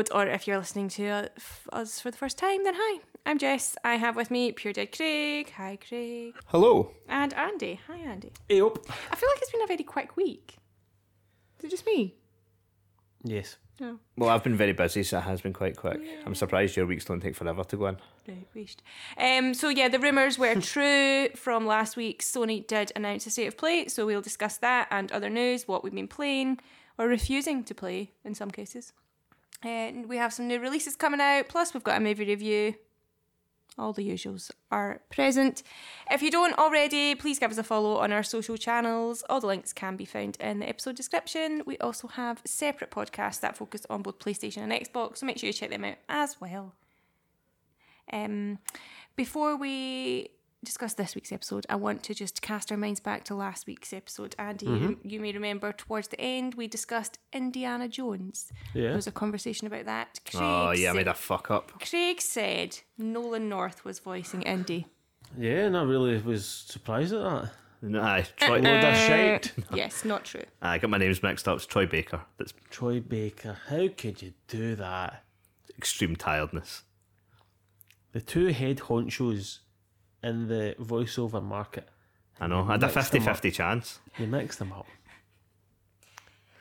Episode, or if you're listening to us for the first time, then hi, I'm Jess. I have with me Pure Dead Craig. Hi, Craig. Hello. And Andy. Hi, Andy. Yep. I feel like it's been a very quick week. Is it just me? Yes. No. Well, I've been very busy, so it has been quite quick. I'm surprised your weeks don't take forever to go in. Right, wished. Um, so yeah, the rumours were true from last week. Sony did announce a state of play, so we'll discuss that and other news, what we've been playing or refusing to play in some cases. And we have some new releases coming out, plus we've got a movie review. All the usuals are present. If you don't already, please give us a follow on our social channels. All the links can be found in the episode description. We also have separate podcasts that focus on both PlayStation and Xbox, so make sure you check them out as well. Um, before we discuss this week's episode, I want to just cast our minds back to last week's episode. Andy, you, mm-hmm. you may remember towards the end we discussed Indiana Jones. Yeah. There Yeah. was a conversation about that. Oh, Craig Oh, yeah, I made a fuck up. Craig said Nolan North was voicing Indy. Yeah, and I really was surprised at that. Uh-uh. No, aye, Troy, Load of shite. Yes, not true. I got my names mixed up. It's Troy Baker. That's Troy Baker, how could you do that? extreme tiredness. The two head honchos in the voiceover market, I know. I had a Mixed them 50 up. 50 chance. you mix them up.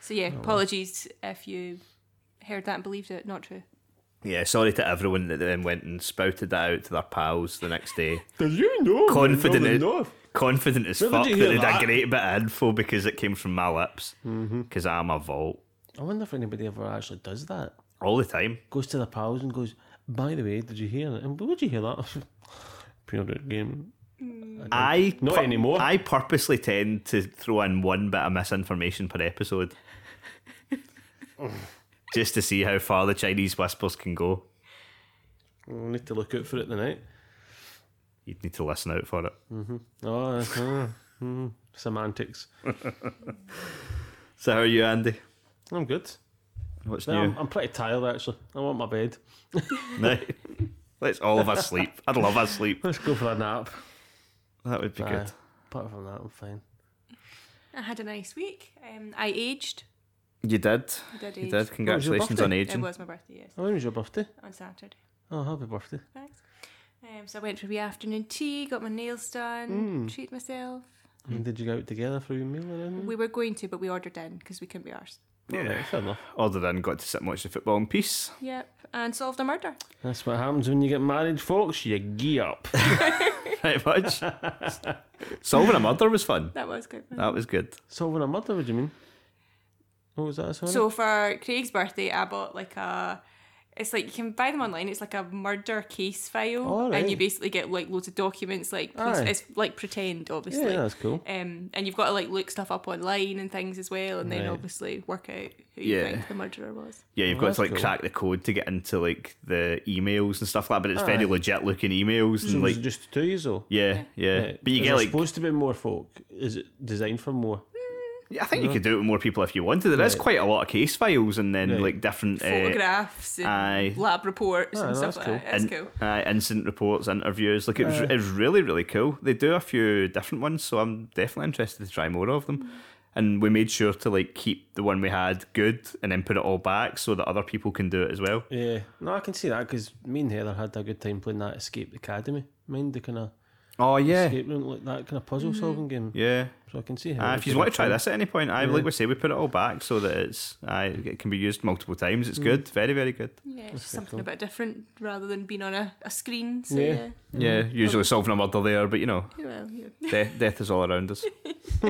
So yeah, apologies if you heard that and believed it. Not true. Yeah, sorry to everyone that then went and spouted that out to their pals the next day. Did you know? Confident Northern it- North? Confident as Where fuck that they'd had that? a great bit of info because it came from my lips. Mm-hmm. Because I'm a vault I wonder if anybody ever actually does that. all the time. Goes to the pals and goes, by the way, did you hear it? And would you hear that? Pure game. I Not anymore. I purposely tend to throw in one bit of misinformation per episode, just to see how far the Chinese whispers can go. We'll need to look out for it tonight. You'd need to listen out for it. Hmm. Oh, uh, mm, semantics. So how are you, Andy? I'm good. What's No, I'm, new? I'm pretty tired actually. I want my bed. Right. Let's all of us sleep. I'd love us sleep. Let's go for a nap. That would be Aye. good. Apart from that, I'm fine. I had a nice week. Um, I aged. You did. I did You age. did. Congratulations on birthday? It was my birthday, yes, Oh, when was your birthday? on Saturday. Oh, happy birthday. Thanks. Um, so I went for a wee afternoon tea, got my nails done, treated myself. And did you go out together for your meal or anything? We were going to, but we ordered in because we couldn't be arsed. Yeah, fair enough. Ordered in, got to sit and watch the football in peace. Yep, and solved a murder. That's what happens when you get married, folks. You gee up. Pretty much. Solving a murder was fun. That was good. That was good. Solving a murder, what do you mean? What was that, sorry? So for Craig's birthday, I bought like a. It's like you can buy them online. It's like a murder case file, Oh, and you basically get like loads of documents. Like police, it's like pretend, obviously. yeah, that's cool. Um, and you've got to like look stuff up online and things as well, and then obviously work out who you Yeah. think the murderer was. Yeah, you've Oh, got to like cool. crack the code to get into like the emails and stuff like that, but it's very legit looking emails So and like it just two years though? yeah, yeah. Right. But you Is get like supposed to be more folk. Is it designed for more? Yeah, I think you could do it with more people if you wanted. There is Right. quite a lot of case files and then Right. like different uh, Photographs and aye. lab reports Aye, and stuff that's like that. That's in- cool. uh, incident reports, interviews. Like it was, it was really really cool. They do a few different ones, so I'm definitely interested to try more of them. And we made sure to like keep the one we had good, and then put it all back so that other people can do it as well. Yeah, no, I can see that because me and Heather had a good time playing that Escape Academy. Mind the kind of Oh yeah, escape room, like that kind of puzzle solving game. yeah. So I can see how. Uh, if would you want to try this at any point, I Yeah. like we say we put it all back so that it's I it can be used multiple times. Mm. It's good, very very good. Yeah, it's just something cool. a bit different rather than being on a, a screen. So Yeah. yeah, Yeah, usually solving a murder there, but you know, yeah. well, yeah. death, death is all around us.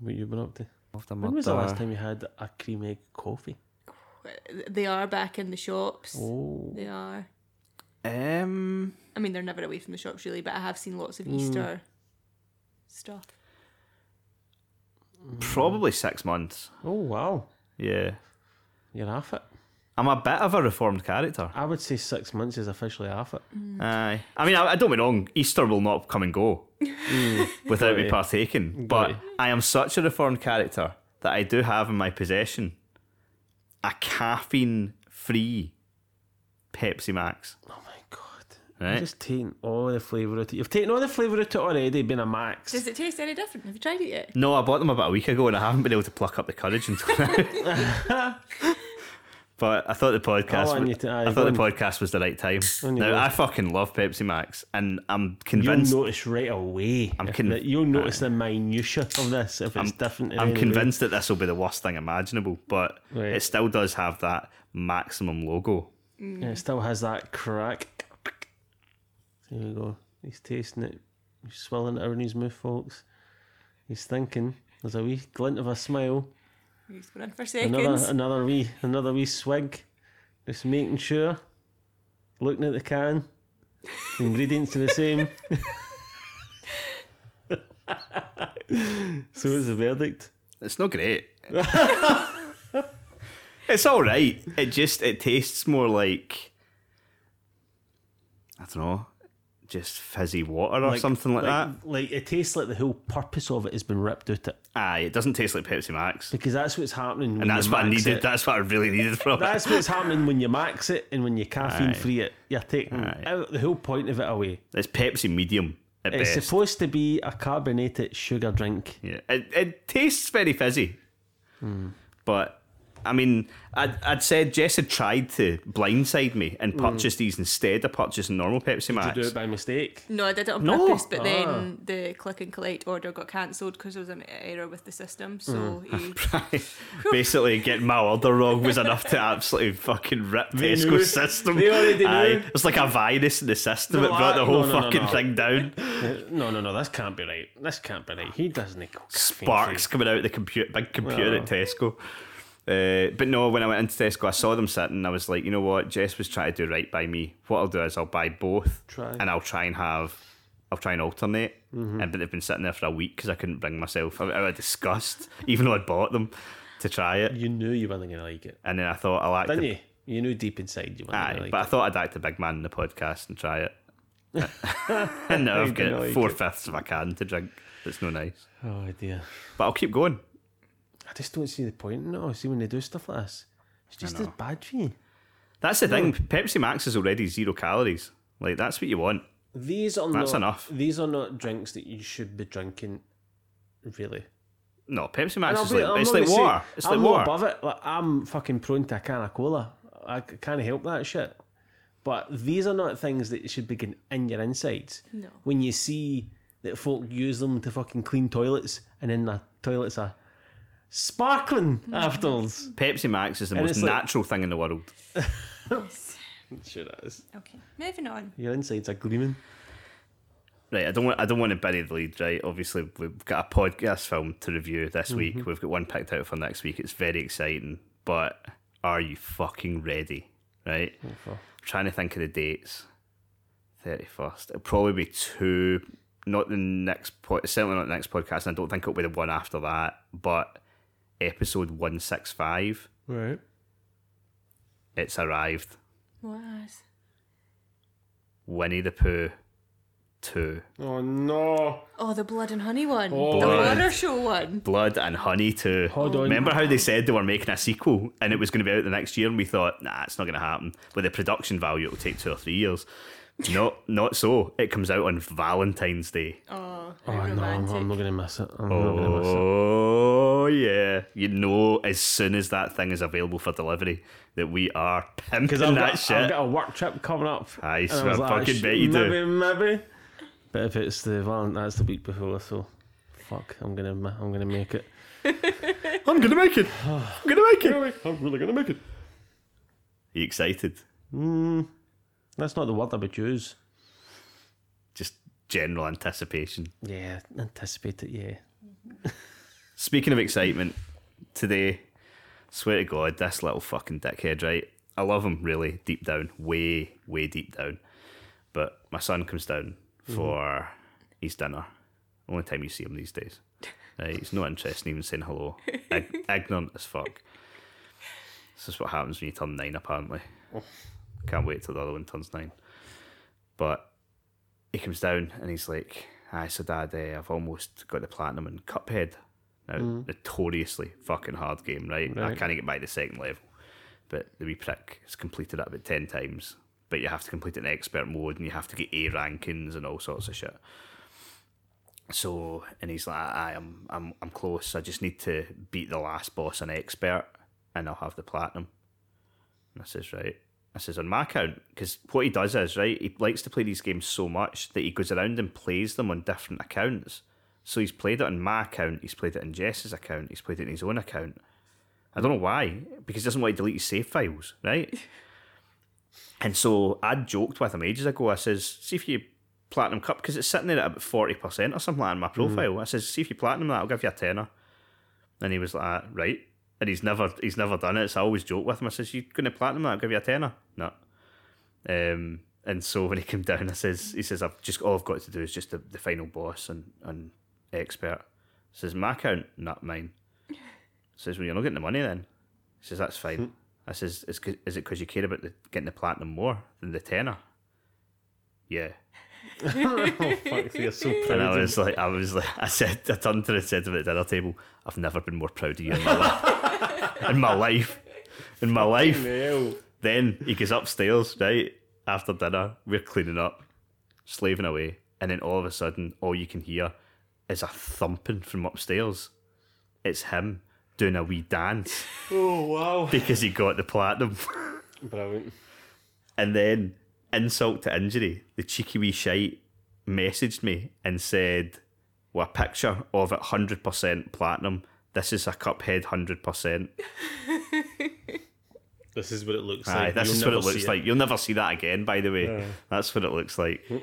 What you been up to? Of When was the last time you had a cream egg coffee? They are back in the shops. Oh, They are. Um, I mean, they're never away from the shops really, but I have seen lots of hmm. Easter stuff. Hmm. probably six months. oh wow, Yeah. you're half it. I'm a bit of a reformed character. I would say six months is officially half it. Hmm. Aye. I mean, I, I don't get me wrong. Easter will not come and go without me partaking. Got But you. I am such a reformed character that I do have in my possession a caffeine-free Pepsi Max. Oh my god, Right? you're just taking all the flavour out. of it. You've taken all the flavour out of it already. Being a max. Does it taste any different? Have you tried it yet? No, I bought them about a week ago and I haven't been able to pluck up the courage until now. but I thought the podcast. Oh, I was- to- aye, I thought the podcast was the right time. Now go. I fucking love Pepsi Max, and I'm convinced You'll notice right away. I'm if con- that- You'll notice the minutiae of this if it's different. I'm any way. convinced that this will be the worst thing imaginable, but Right. it still does have that maximum logo. Yeah, it still has that crack. There we go. He's tasting it. He's swilling it out in his mouth, folks. He's thinking. There's a wee glint of a smile. He's going in for Another seconds. another wee another wee swig. Just making sure. Looking at the can. The ingredients are the same. so is the verdict. It's not great. it's all right. It just it tastes more like I don't know, just fizzy water or something like, that. Like it tastes like the whole purpose of it has been ripped out it. Aye, it doesn't taste like Pepsi Max, Because that's what's happening. when and that's what I needed. It. That's what I really needed from it. That's what's happening when you max it and when you caffeine free it. You're taking Aye. out the whole point of it away. It's Pepsi medium at It's best. supposed to be a carbonated sugar drink. Yeah, it, it tastes very fizzy. Hmm. But I mean, I'd, I'd said Jess had tried to blindside me and purchase these instead of purchasing normal Pepsi Hmm. Did you do it by mistake? No, I did it on No. purpose, but Ah. then the click and collect order got cancelled because there was an error with the system. So he, Basically, getting my order wrong was enough to absolutely fucking rip They knew. Tesco's system. They already knew. Aye. It's like a virus in the system. No, it brought I- the whole no, no, no, fucking no. thing down. No, no, no. This can't be right. This can't be right. He doesn't go caffeine Sparks coming out of the computer, big computer at Tesco. Uh, but no, when I went into Tesco, I saw them sitting. and I was like, you know what? Jess was trying to do right by me. What I'll do is I'll buy both, Try. and I'll try and have, I'll try and alternate. Mm-hmm. And but they've been sitting there for a week because I couldn't bring myself out of disgust, even though I'd bought them to try it. You knew you weren't going to like it, And then I thought I'll act. didn't a- you? You knew deep inside you weren't Aye, going to like but I thought I'd act a big man in the podcast and try it. and now I've got like four it. fifths of a can to drink. It's no nice. Oh dear. But I'll keep going. I just don't see the point in it. all. See when they do stuff like this, it's just as bad for you. That's the thing. Pepsi Max is already zero calories. Like that's what you want. These are That's not enough. These are not drinks that you should be drinking. Really, No, Pepsi Max is be- like I'm it's like gonna say- water. It's I'm like not water. above it. Like I'm fucking prone to a can of cola. I can't help that shit. But these are not things that you should be getting in your insides. No. When you see that folk use them to fucking clean toilets, and then the toilets are sparkling afterwards. Pepsi Max is the And most it's like- natural thing in the world. Sure, it is. okay, moving on. Your insides are gleaming. Right, I don't want I don't want to bury the lead, right? Obviously we've got a podcast film to review this Mm-hmm. week. We've got one picked out for next week. It's very exciting. But are you fucking ready? Right? for- trying to think of the dates. Thirty first. It'll probably be two not the next pod certainly not the next podcast, and I don't think it'll be the one after that, but episode one six five. Right. It's arrived. What? Winnie the Pooh two. Oh no. Oh, the blood and honey one, Oh. the Blood. horror show one. Blood and Honey 2. Hold on. Remember how they said they were making a sequel and it was going to be out the next year, and we thought, nah, it's not going to happen. With the production value, it'll take two or three years. No, not so. It comes out on Valentine's Day. Oh, Oh how no, I'm. I'm not gonna miss it. I'm not gonna miss it. Oh, yeah. You know, as soon as that thing is available for delivery, that we are pimping Because I've, that got- shit. I've got a work trip coming up. I And so was I fucking sh- bet you do. maybe, Maybe, But if it's the Valentine, that's the week before, so fuck, I'm gonna, I'm gonna make it. I'm going to make it. I'm going to make it. I'm really gonna make it. Are you excited? Mm, that's not the word I would use. Just general anticipation. Yeah, anticipate it. Yeah. Speaking of excitement, today, swear to God, this little fucking dickhead, right? I love him really deep down, way, way deep down. But my son comes down mm-hmm. for his dinner. Only time you see him these days. Right? He's not interested in even saying hello. Ig- ignorant as fuck. This is what happens when you turn nine, apparently. Oh. Can't wait till the other one turns nine. But he comes down and he's like, "Hi, so Dad, uh, I've almost got the platinum in Cuphead. Now, notoriously fucking hard game, right? I can't get by the second level, but the wee prick has completed it about ten times. But you have to complete it in expert mode, and you have to get A rankings and all sorts of shit. So, and he's like, I am, I'm, I'm close. I just need to beat the last boss in expert, and I'll have the platinum. And I says, right. I says, on my account, because what he does is, right, he likes to play these games so much that he goes around and plays them on different accounts. So he's played it on my account, he's played it in Jess's account, he's played it in his own account. I don't know why, because he doesn't want to delete his save files, right? and so I joked with him ages ago. I says, see if you platinum cup, because it's sitting there at about 40% or something like that in my profile. I says, see if you platinum that, I'll give you a tenner. And he was like, "Ah, right. And he's never he's never done it. So I always joke with him. I says, "You're gonna platinum that, I'll give you a tenner. No. Um and so when he came down, I says he says, I've just all I've got to do is just the, the final boss and, and expert. I says, My account, not mine. I says, Well you're not getting the money then. He says, That's fine. I says, Is, is it because you care about the, getting the platinum more than the tenner? Yeah. oh, fuck, you're so proud. And I of was like, I was like, I said, I turned to the said at the dinner table, I've never been more proud of you in my life. In my life. In my life. Hell. Then he goes upstairs, right? After dinner, we're cleaning up, slaving away. And then all of a sudden, all you can hear is a thumping from upstairs. It's him doing a wee dance Oh, wow. because he got the platinum. Brilliant. And then, insult to injury, the cheeky wee shite messaged me and said, well, a picture of it 100% platinum. This is a Cuphead 100%. This is what it looks Aye, like. this You'll is what it never looks see like. You'll never see that again, by the way. Aye. That's what it looks like. Mm.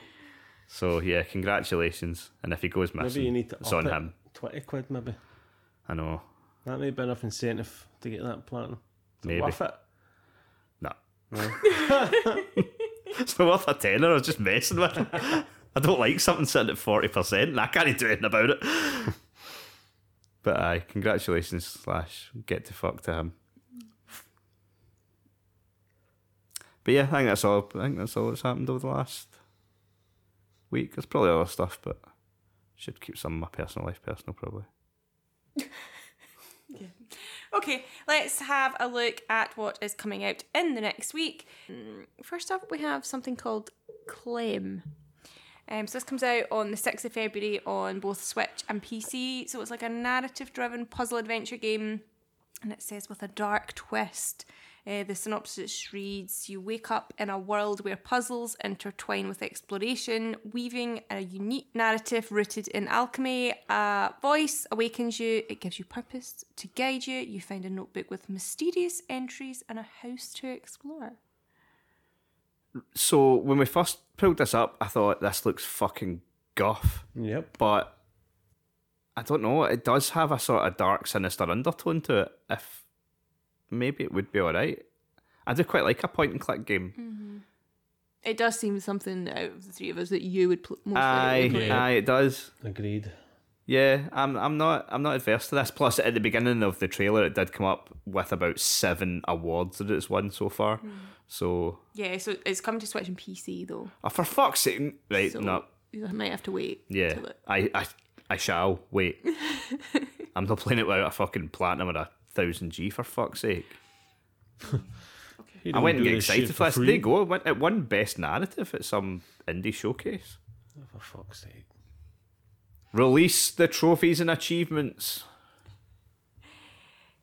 So, yeah, congratulations. And if he goes missing, Maybe you need to it's on it. him. 20 quid, maybe. I know. That may be enough incentive to get that platinum. Is Maybe. Worth it? No. No. It's not worth a tenner. I was just messing with him. I don't like something sitting at 40%, and I can't do anything about it. But aye, congratulations, slash, get to fuck to him. But yeah, I think that's all. I think that's all that's happened over the last week. There's probably other stuff, but should keep some of my personal life personal, probably. Okay, let's have a look at what is coming out in the next week. Mm, First up, we have something called Claim. Um, so this comes out on the 6th of February on both Switch and PC. So it's like a narrative driven puzzle adventure game. And it says with a dark twist. Uh, the synopsis reads You wake up in a world where puzzles intertwine with exploration, weaving a unique narrative rooted in alchemy. A voice awakens you, it gives you purpose to guide you. You find a notebook with mysterious entries and a house to explore. So when we first pulled this up, I thought this looks fucking guff. Yep. but I don't know. It does have a sort of dark, sinister undertone to it. If maybe it would be all right. I do quite like a point and click game. Mm-hmm. It does seem something out of the three of us that you would pl- most Aye, likely play. aye, it does. Agreed. Yeah, I'm. I'm not. I'm not adverse to this. Plus, at the beginning of the trailer, it did come up with about seven awards that it's won so far. Hmm. So, Yeah, so it's coming to Switch and PC though. oh, for fuck's sake, right? So no, you might have to wait. yeah, it- I, I, I shall wait. I'm not playing it without a fucking platinum or a thousand G for fuck's sake. You I went and do get excited shit for this. free. There you go. It won, it won best narrative at some indie showcase. Oh, for fuck's sake. Release the trophies and achievements.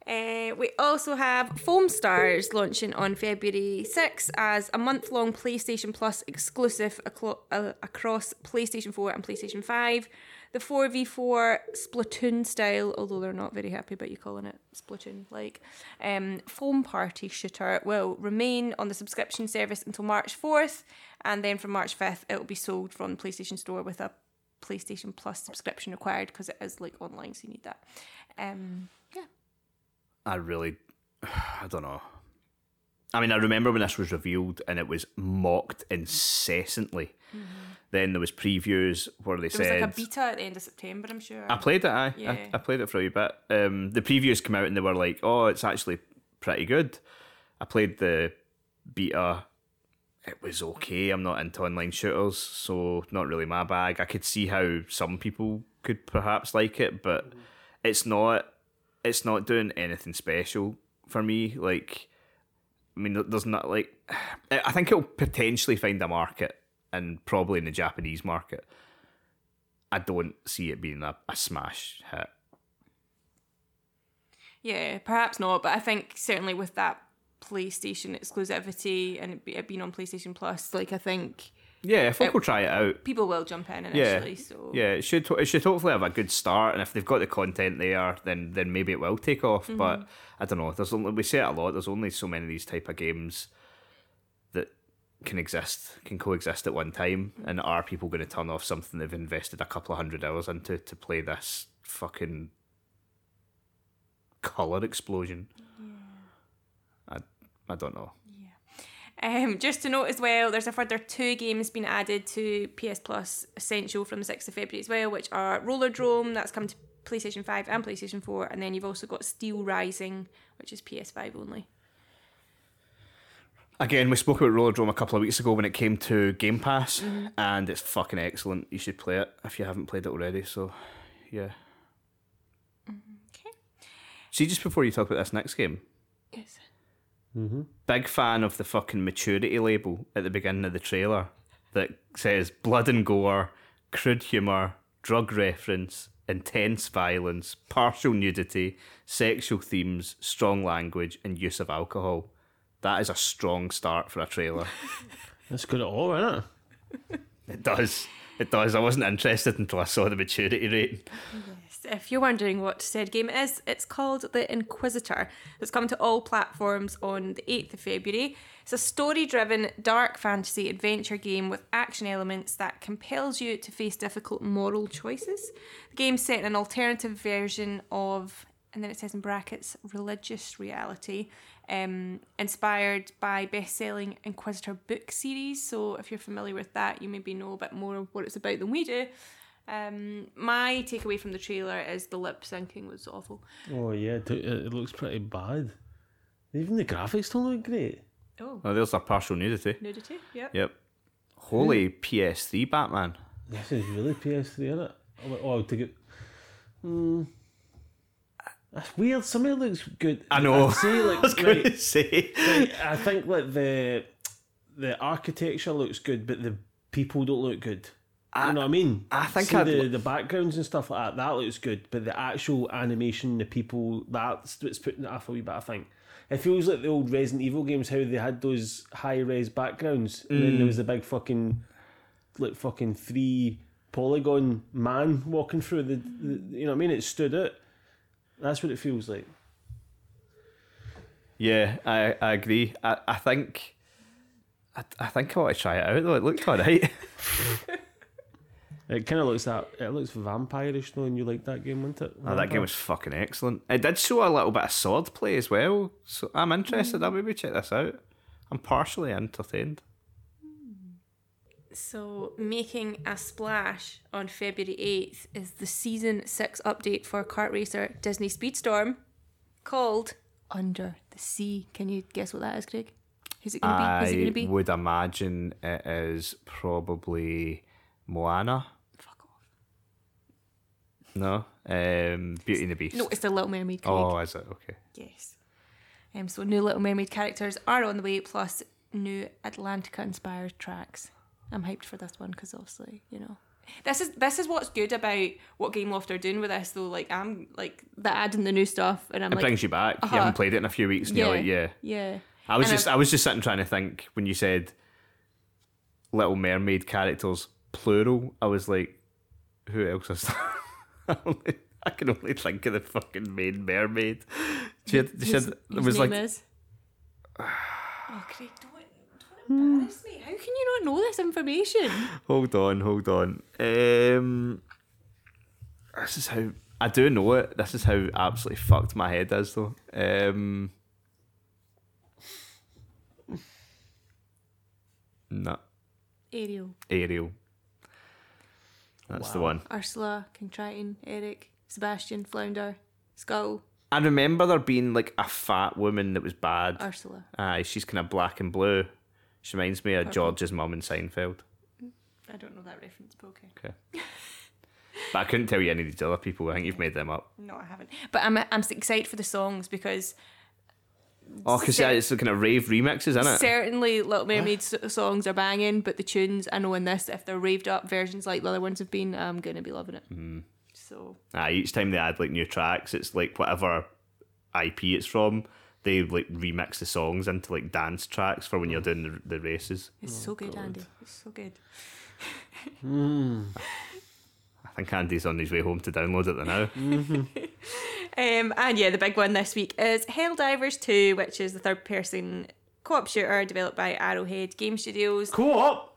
Uh, we also have Foam Stars launching on February 6th as a month long PlayStation Plus exclusive aclo- uh, across PlayStation 4 and PlayStation 5. The 4v4 Splatoon style, although they're not very happy about you calling it Splatoon like, um, foam party shooter will remain on the subscription service until March 4th, and then from March 5th, it will be sold from the PlayStation Store with a PlayStation Plus subscription required because it is like online, so you need that. Um, yeah. I really, I don't know. I mean, I remember when this was revealed and it was mocked incessantly. Then there was previews where they Mm-hmm. There said was like a beta at the end of September, I'm sure. I played it. I, Yeah. I I played it for a bit. Um, the previews came out and they were like, "Oh, it's actually pretty good." I played the beta. It was okay. I'm not into online shooters, so not really my bag. I could see how some people could perhaps like it, but it's not. It's not doing anything special for me. Like, I mean, there's not like. I think it'll potentially find a market, and probably in the Japanese market. I don't see it being a, a smash hit. Yeah, perhaps not, but I think certainly with that PlayStation exclusivity and it be- being on PlayStation Plus, like I think Yeah, folk It- will try it out. people will jump in Yeah, initially. So yeah, it should it should hopefully have a good start, and if they've got the content there, then then maybe it will take off. Mm-hmm. But I don't know. There's only, we say it a lot. There's only so many of these type of games that can exist, can coexist at one time, Mm-hmm. and are people going to turn off something they've invested a couple of hundred hours into to play this fucking color explosion? I I don't know. Um, just to note as well, there's a further two games being added to PS Plus Essential from the 6th of February as well, which are Rollerdrome, that's come to PlayStation 5 and PlayStation 4, and then you've also got Steelrising, which is PS5 only. Again, we spoke about Rollerdrome a couple of weeks ago when it came to Game Pass, Mm-hmm. and it's fucking excellent. You should play it if you haven't played it already. So, yeah. Okay. See, just before you talk about this next game, Yes. Mm-hmm. big fan of the fucking maturity label at the beginning of the trailer that says blood and gore, crude humour, drug reference, intense violence, partial nudity, sexual themes, strong language, and use of alcohol. That is a strong start for a trailer. That's good at it all, isn't it? it does. It does. I wasn't interested until I saw the maturity rating. If you're wondering what said game is, it's called The Inquisitor. It's come to all platforms on the 8th of February. It's a story driven, dark fantasy adventure game with action elements that compels you to face difficult moral choices. The game's set in an alternative version of, and then it says in brackets, religious reality, um, inspired by best selling Inquisitor book series. So if you're familiar with that, you maybe know a bit more of what it's about than we do. Um, my takeaway from the trailer is the lip syncing was awful. Oh yeah, it, it looks pretty bad. Even the graphics don't look great. Oh, Oh, there's a partial nudity. nudity. Yep. Yep. Holy PS3 Batman. This is really PS3, isn't it? Oh, oh I'll take it. Hmm. That's weird. Some of it looks good. I know. I'd say, like, I was going right, to say. like, I think like the the architecture looks good, but the people don't look good. You know what I mean? I think See I'd the, the backgrounds and stuff like that. That looks good, but the actual animation, the people, that's what's putting it off a wee bit. I think it feels like the old Resident Evil games, how they had those high res backgrounds, and then there mm. was the big fucking, like fucking three polygon man walking through the, the you know what I mean? It stood out. That's what it feels like. Yeah, I, I agree. I, I think. I, I think I want to try it out though. It looked alright. It kind of looks that it looks vampirish though, and you like that game, wouldn't it? Oh, that game was fucking excellent. It did show a little bit of sword play as well, so I'm interested. Hmm. I'll maybe check this out. I'm partially entertained. So, making a splash on February 8th is the season 6 update for kart racer Disney Speedstorm called Under the Sea. Can you guess what that is, Craig? Who's it going to be? Who's it going I to be? would imagine it is probably Moana. No, um, Beauty and the Beast. No, it's the Little Mermaid, Craig. oh, is it okay? Yes. Um, so, new Little Mermaid characters are on the way, plus new Atlantica inspired tracks. I'm hyped for this one because obviously, you know. This is this is what's good about what Gameloft are doing with this though. Like I'm like the adding the new stuff and I'm It like brings you back. uh-huh. You haven't played it in a few weeks, and yeah, you're like, yeah. yeah. I was And just, I've- I was just sitting trying to think when you said Little Mermaid characters plural. I was like, who else is that? I, only, I can only think of the fucking main mermaid. She had, she had, His- it was name like is. oh, Craig, don't, don't Embarrass me. How can you not know this information? Hold on, hold on. Um, this is how I do know it. This is how absolutely fucked my head is, though. Um, no, Ariel, Ariel. That's the one. Ursula, King Triton, Eric, Sebastian, Flounder, Skull, I remember there being like a fat woman that was bad. Ursula. Aye, she's kind of black and blue. She reminds me of Purple. George's mum in Seinfeld. I don't know that reference, but okay. Okay. but I couldn't tell you any of these other people. I think you've made them up. No, I haven't. But I'm I'm excited for the songs because Oh, because Cer- it's the kind of rave remixes, isn't it? certainly Little Mermaid songs are banging, but the tunes I know in this, if they're raved up versions like the other ones have been, I'm gonna be loving it. Mm-hmm. So Aye, each time they add like new tracks, it's like whatever IP it's from, they like remix the songs into like dance tracks for when you're mm. doing the, the races. it's so oh, good, Andy. It's so good. Hmm. I think Andy's on his way home to download it now. Um, and yeah, the big one this week is Helldivers 2, which is the third person co op shooter developed by Arrowhead Game Studios. Co-op.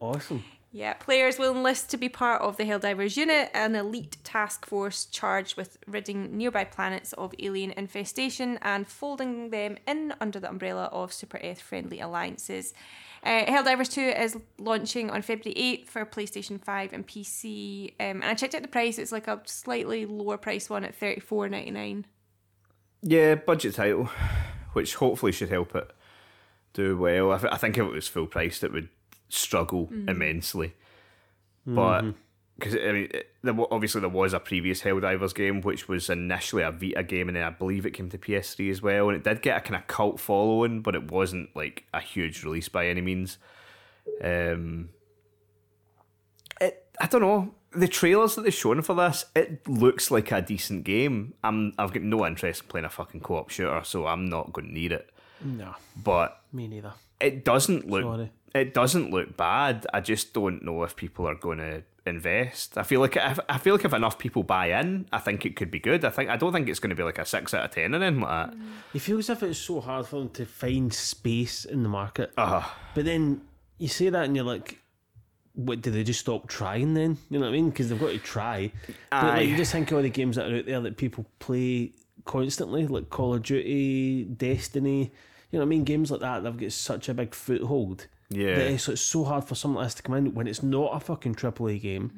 Awesome. Yeah, players will enlist to be part of the Helldivers unit, an elite task force charged with ridding nearby planets of alien infestation and folding them in under the umbrella of Super Earth friendly alliances. Uh, Helldivers 2 is launching on February 8th for PlayStation 5 and PC. Um, and I checked out the price, it's like a slightly lower price one at thirty four ninety nine. Yeah, budget title, which hopefully should help it do well. I, th- I think if it was full priced, it would struggle immensely. But because I mean, it, there, obviously there was a previous Helldivers game, which was initially a Vita game, and then I believe it came to PS3 as well, and it did get a kind of cult following, but it wasn't like a huge release by any means. Um, it, I don't know. The trailers that they've shown for this, it looks like a decent game. I'm, I've got no interest in playing a fucking co-op shooter, so I'm not going to need it. No, But me neither. it doesn't look. Sorry. It doesn't look bad. I just don't know if people are going to invest. I feel like if, I feel like if enough people buy in, I think it could be good. I think I don't think it's going to be like a six out of ten or anything like that. It feels as if it's so hard for them to find space in the market. Uh, But then you say that and you're like, what, do they just stop trying then? You know what I mean? Because they've got to try. But like, you just think of all the games that are out there that people play constantly, like Call of Duty, Destiny. You know what I mean? Games like that, they've got such a big foothold. Yeah. That it's, it's so hard for someone like this to come in when it's not a fucking AAA game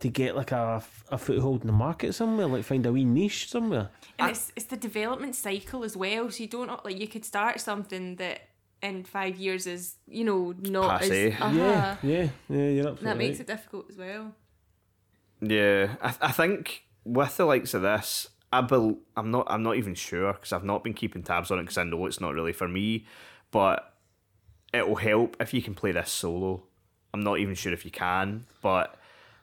to get like a, a foothold in the market somewhere, like find a wee niche somewhere. And it's it's the development cycle as well. So you don't like you could start something that in five years is you know not Passe. as uh Yeah, yeah, yeah, you're absolutely That makes right. it difficult as well. Yeah, I, I think with the likes of this, I bel I'm not I'm not even sure because I've not been keeping tabs on it because I know it's not really for me, but it will help if you can play this solo. I'm not even sure if you can, but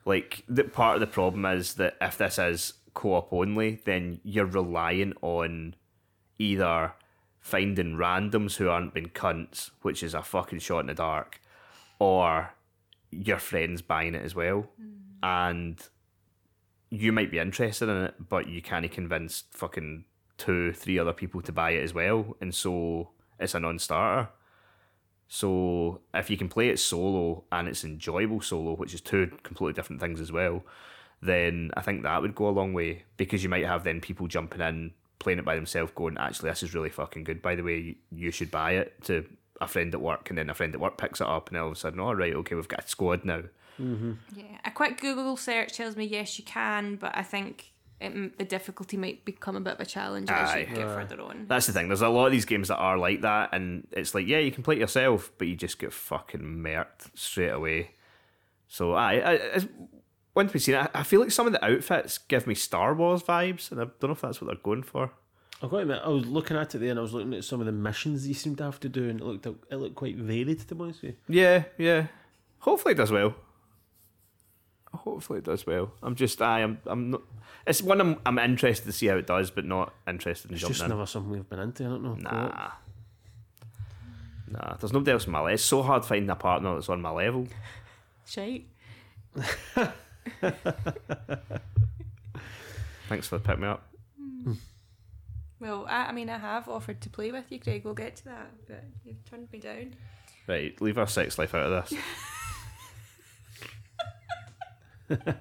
like the part of the problem is that if this is co-op only, then you're relying on either finding randoms who aren't been cunts, which is a fucking shot in the dark, or your friends buying it as well. Mm. And you might be interested in it, but you can't convince fucking two, three other people to buy it as well. And so it's a non starter. So if you can play it solo and it's enjoyable solo, which is two completely different things as well, then I think that would go a long way because you might have then people jumping in, playing it by themselves, going, actually, this is really fucking good. By the way, you- you should buy it to a friend at work, and then a friend at work picks it up, and all of a sudden, all right, okay, we've got a squad now. Mm-hmm. Yeah, a quick Google search tells me yes, you can, but I think it, the difficulty might become a bit of a challenge as you Aye. get further on. That's the thing. There's a lot of these games that are like that, and it's like, yeah, you can play it yourself, but you just get fucking murked straight away. So I, I, I once we seen it, I I feel like some of the outfits give me Star Wars vibes, and I don't know if that's what they're going for. I've got to admit, I was looking at it there and I was looking at some of the missions you seem to have to do, and it looked it looked quite varied to be honest with you. Yeah, yeah. Hopefully it does well. Hopefully it does well. I'm just, I am, I'm not. It's one I'm, I'm interested to see how it does, but not interested in It's jumping just in. never something we've been into. I don't know. Nah. Nah, there's nobody else on my level. It's so hard finding a partner that's on my level. Shite. Thanks for picking me up. Hmm. Well, I, I mean, I have offered to play with you, Craig. We'll get to that, but you've turned me down. Right, leave our sex life out of this. okay,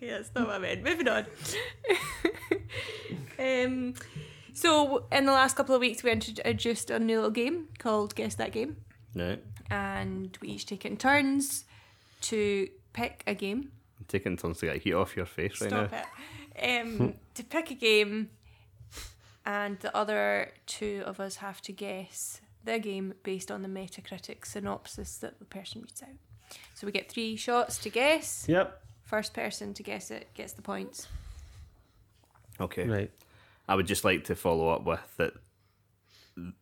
that's not what I meant. Moving on. um, so, in the last couple of weeks, we introduced a new little game called Guess That Game. no, And we each take it in turns to pick a game. I'm taking turns to get heat off your face right Stop now. it. Um, to pick a game, and the other two of us have to guess the game based on the Metacritic synopsis that the person reads out. So we get three shots to guess. Yep. First person to guess it gets the points. Okay. Right. I would just like to follow up with that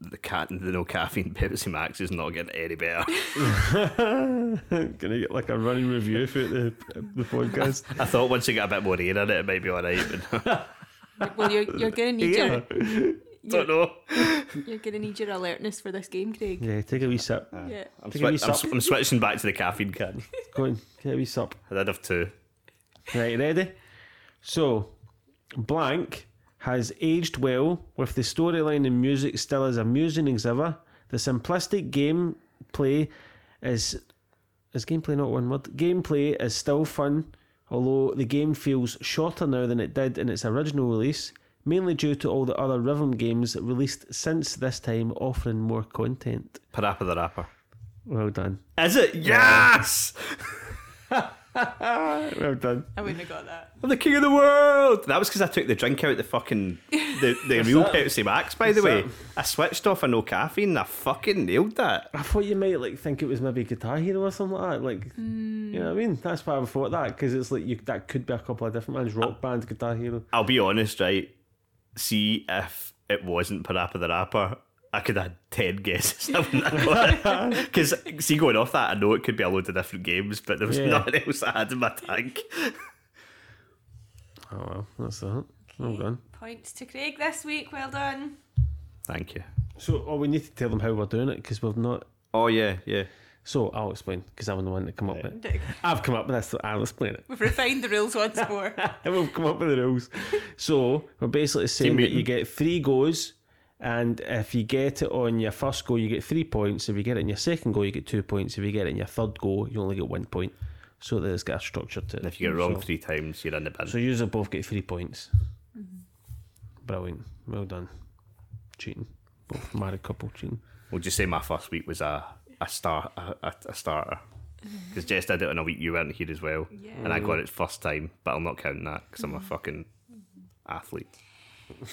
the cat and the no caffeine Pepsi Max is not getting any better. Gonna get like a running review for the the podcast. I thought once you get a bit more air in it, it might be alright, but Well, you're, you're gonna need Yeah. your don't know. you're gonna need your alertness for this game, Craig. Yeah, take a wee sip. Yeah. I'm, Take a wee swi- I'm, sup. s- I'm switching back to the caffeine can. Go on, get a wee sup. I did have two. Right, ready? So, Blank has aged well, with the storyline and music still as amusing as ever. The simplistic gameplay is is gameplay not one word. Gameplay is still fun, although the game feels shorter now than it did in its original release, mainly due to all the other rhythm games released since this time offering more content. Parappa the Rapper. Well done. Is it? Yes! Well done. I wouldn't have got that. I'm the king of the world! That was because I took the drink out the fucking the, the real that? Pepsi Max, by the way. that? I switched off a no caffeine and I fucking nailed that. I thought you might like think it was maybe Guitar Hero or something like that. Like, mm. you know what I mean? That's why I thought that because it's like you that could be a couple of different ones. Rock band, Guitar Hero. I'll be honest, right? See if it wasn't Parappa the Rapper, I could have had 10 guesses. Because, see, going off that, I know it could be a load of different games, but there was Yeah. nothing else I had in my tank. Oh well, that's that. Well done. Points to Craig this week. Well done. Thank you. So, oh, we need to tell them how we're doing it because we've not. Oh, yeah, yeah. So I'll explain because I'm the one that come up with it. I've come up with this, so I'll explain it. We've refined the rules once more. And we've come up with the rules. So we're basically saying that you get three goes, and if you get it on your first go, you get three points. If you get it in your second go, you get two points. If you get it in your third go, you only get one point. So there's got a structure to it. And if you get it wrong So- three times, you're in the bin. So you both get three points. Mm-hmm. Brilliant. Well done. Cheating. Both married couple cheating. we'll just say my first week was a, a, star, a, a, a starter. Mm-hmm. Because Jess did it in a week you weren't here as well. Yeah. And I got it first time, but I'll not count that because I'm a mm-hmm. fucking athlete.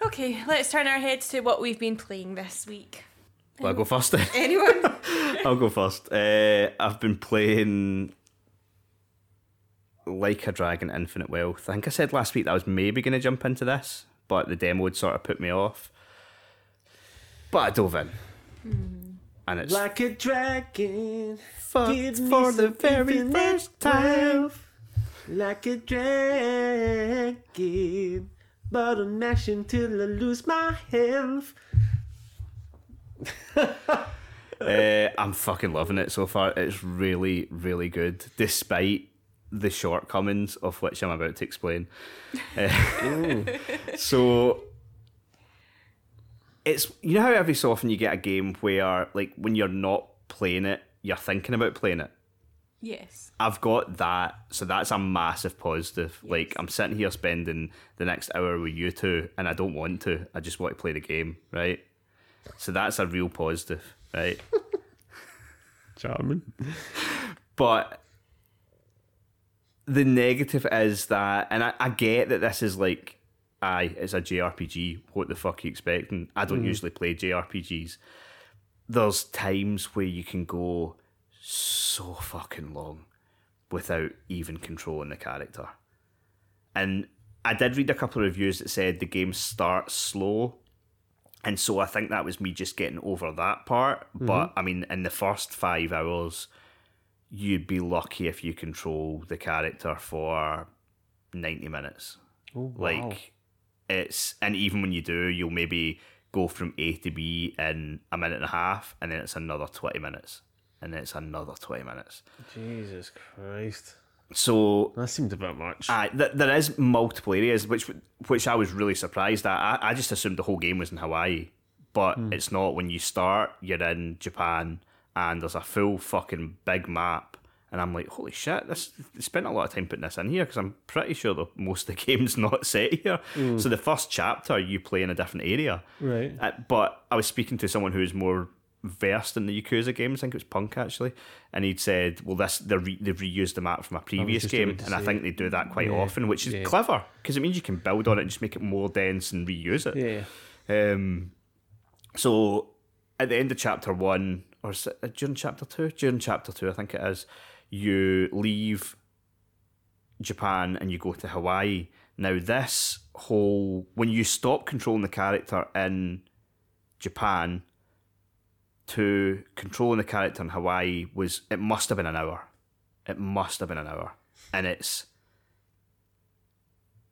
Okay, let's turn our heads to what we've been playing this week. Will I go first? Anyone? I'll go first. Uh, I've been playing Like a Dragon Infinite Wealth. I think I said last week that I was maybe going to jump into this, but the demo had sort of put me off. But I dove in. Hmm. And it's Like a dragon. fucked for the very first time. Like a dragon. but I'm mashing till I lose my health. Uh, I'm fucking loving it so far. It's really, really good, despite the shortcomings of which I'm about to explain. Uh, so it's you know how every so often you get a game where like when you're not playing it, you're thinking about playing it. yes. I've got that, so that's a massive positive. Like I'm sitting here spending the next hour with you two, and I don't want to. I just want to play the game, right? So that's a real positive, right? Charming. but the negative is that, and I, I get that this is like, aye, it's a JRPG. What the fuck are you expecting? I don't hmm. usually play JRPGs. There's times where you can go so fucking long without even controlling the character. And I did read a couple of reviews that said the game starts slow. And so I think that was me just getting over that part. Mm-hmm. But I mean, in the first five hours, you'd be lucky if you control the character for 90 minutes. Oh, wow. Like, it's, and even when you do, you'll maybe go from A to B in a minute and a half, and then it's another 20 minutes, and then it's another 20 minutes. Jesus Christ. So That seemed a bit much. Aye, th- there is multiple areas, which which I was really surprised at. I, I just assumed the whole game was in Hawaii, but hmm. it's not. When you start, you're in Japan, and there's a full fucking big map, and I'm like, holy shit! This they spent a lot of time putting this in here because I'm pretty sure that most of the game's not set here. So the first chapter, you play in a different area, right. uh, but I was speaking to someone who's more versed in the Yakuza games. I think it was Punk actually, and he'd said, "Well, this they're re- they've reused the map from a previous game, and I think it. they do that quite Yeah, often, which is yeah. clever because it means you can build on it and just make it more dense and reuse it." Yeah. Um, so at the end of chapter one, or during chapter two? During chapter two, I think it is. You leave Japan and you go to Hawaii. Now, this whole when you stop controlling the character in Japan to controlling the character in Hawaii was it must have been an hour. It must have been an hour, and it's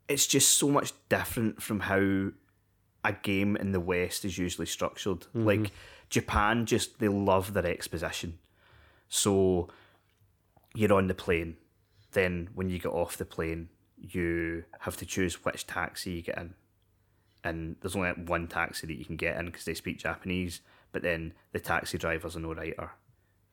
it's just so much different from how a game in the West is usually structured. Mm-hmm. Like Japan, just they love their exposition. So you're on the plane. Then when you get off the plane, you have to choose which taxi you get in. And there's only one taxi that you can get in because they speak Japanese. But then the taxi driver's a no writer.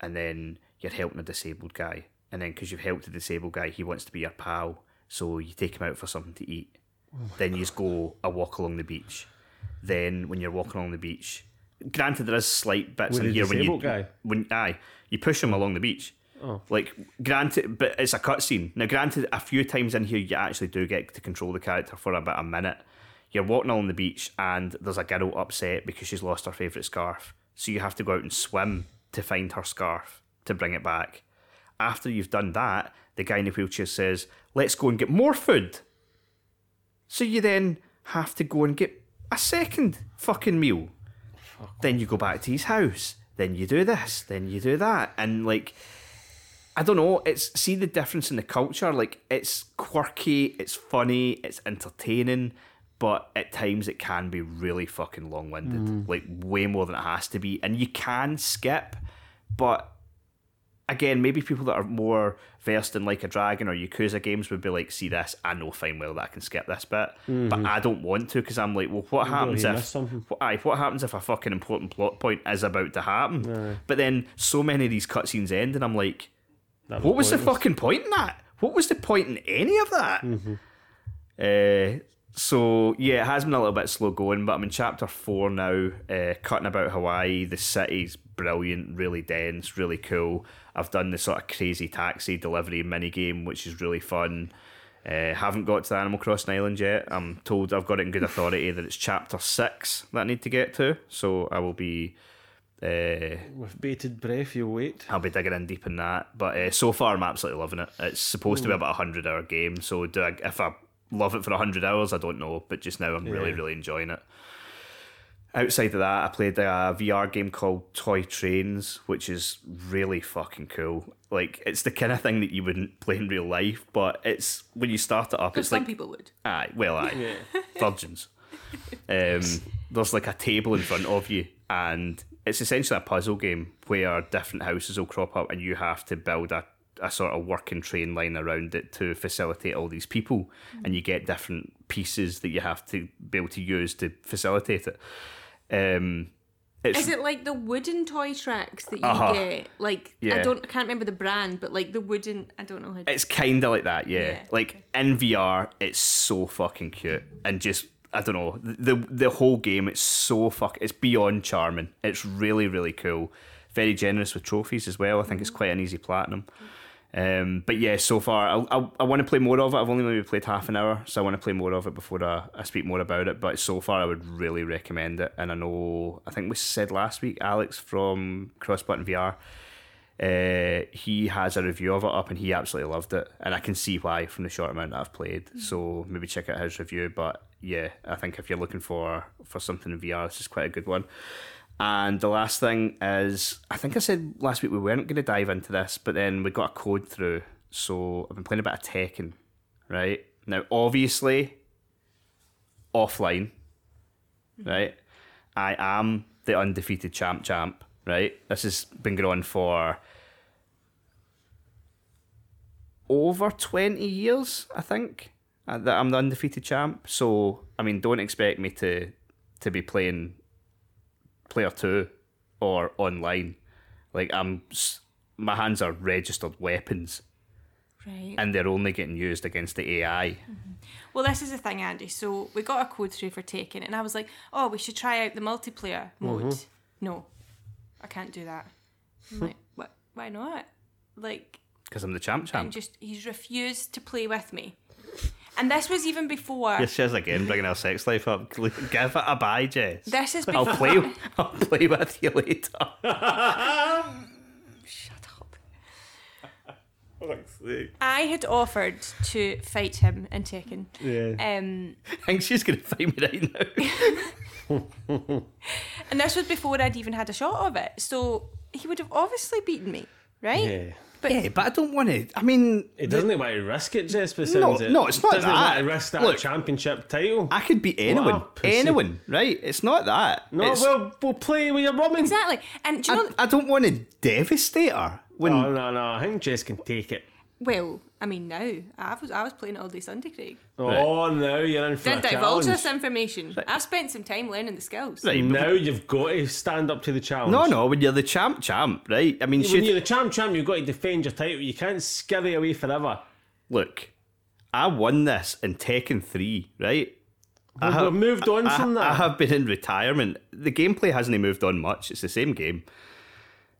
And then you're helping a disabled guy. And then because you've helped a disabled guy, he wants to be your pal. So you take him out for something to eat. Oh then you just go a walk along the beach. Then when you're walking along the beach, granted there is slight bits With in here when you disabled guy? when aye you push him along the beach. Oh. Like granted, but it's a cutscene. Now, granted, a few times in here you actually do get to control the character for about a minute. You're walking along the beach and there's a girl upset because she's lost her favourite scarf. So you have to go out and swim to find her scarf to bring it back. After you've done that, the guy in the wheelchair says, "Let's go and get more food." So you then have to go and get a second fucking meal. Then you go back to his house. Then you do this. Then you do that. And like, I don't know. It's see the difference in the culture. Like, it's quirky. It's funny. It's entertaining. But at times it can be really fucking long winded. Like way more than it has to be. And you can skip, but again, maybe people that are more versed in like a dragon or Yakuza games would be like, see this, I know fine well that I can skip this bit, but I don't want to because I'm like, well, what happens if what, aye, what happens if a fucking important plot point is about to happen? But then so many of these cutscenes end, and I'm like, That what was the fucking point in that? What was the point in any of that? Uh, so yeah, it has been a little bit slow going, but I'm in chapter four now, uh, cutting about Hawaii. The city's brilliant, really dense, really cool. I've done the sort of crazy taxi delivery mini game, which is really fun. Uh, haven't got to the Animal Crossing Island yet. I'm told I've got it in good authority that it's chapter six that I need to get to. So I will be uh, With bated breath, you'll wait. I'll be digging in deep in that. But uh, so far, I'm absolutely loving it. It's supposed to be about a hundred hour game, so do I, if I love it for hundred hours, I don't know. But just now, I'm really, Yeah. really enjoying it. Outside of that, I played a VR game called Toy Trains, which is really fucking cool. Like it's the kind of thing that you wouldn't play in real life, but it's when you start it up, But it's some like people would. Aye, well, aye. Virgins. Um, there's like a table in front of you, and it's essentially a puzzle game where different houses will crop up, and you have to build a, a sort of working train line around it to facilitate all these people, and you get different pieces that you have to be able to use to facilitate it. Um, it's Is it like the wooden toy tracks that you Uh-huh. get? Like I don't, I can't remember the brand, but like the wooden. I don't know how. To, It's kind of like that, yeah. Yeah, Like in VR, it's so fucking cute and just I don't know the the whole game. It's so fuck. It's beyond charming. It's really really cool. Very generous with trophies as well. I think it's quite an easy platinum. Um, but yeah, so far I, I, I want to play more of it. I've only maybe played half an hour, so I want to play more of it before I, I speak more about it. But so far, I would really recommend it. And I know I think we said last week, Alex from Cross Button VR uh, he has a review of it up and he absolutely loved it. And I can see why from the short amount that I've played. So maybe check out his review. But yeah, I think if you're looking for, for something in VR, this is quite a good one. And the last thing is, I think I said last week we weren't going to dive into this, but then we got a code through. So I've been playing a bit of Tekken, right? Now, obviously, offline, right? I am the undefeated champ champ, right? This has been going on for over 20 years, I think, uh, that I'm the undefeated champ. So, I mean, don't expect me to to be playing player two or online. Like, I'm, my hands are registered weapons Right. and they're only getting used against the AI. Well, this is the thing, Andy. So we got a code through for Tekken, and I was like, "Oh, we should try out the multiplayer mode." No, I can't do that. I'm hmm. like, what? Why not? Like, Because I'm the champ and champ. just he's refused to play with me. And this was even before. Yes, she's again bringing her sex life up. Give it a bye, Jess. This is before. I'll play. I'll play with you later. Shut up. Fuck's sake. I had offered to fight him in Tekken. Yeah. Um, I think she's gonna fight me right now. and this was before I'd even had a shot of it. So he would have obviously beaten me, right? Yeah. But yeah, but I don't want to. I mean, It doesn't want to risk it, Jess, but No, it. no, it's not doesn't want that. to risk that Look, championship title. I could beat anyone. anyone, right? It's not that. no, It's- well, we'll play with your woman. exactly. And do you know? I, I don't want to devastate her. When Oh, no, no, I think Jess can take it. Well, I mean, now I was I was playing it all day Sunday, Craig. Oh, now you're in for Didn't a divulge challenge. this information. I've spent some time learning the skills. right, but- Now you've got to stand up to the challenge. no, no, when you're the champ, champ, right? I mean, When should you're the champ champ, you've got to defend your title. You can't scurry away forever. look. I won this in Tekken three, right? I We've have- moved on I, from that. I have been in retirement. The gameplay hasn't moved on much. It's the same game.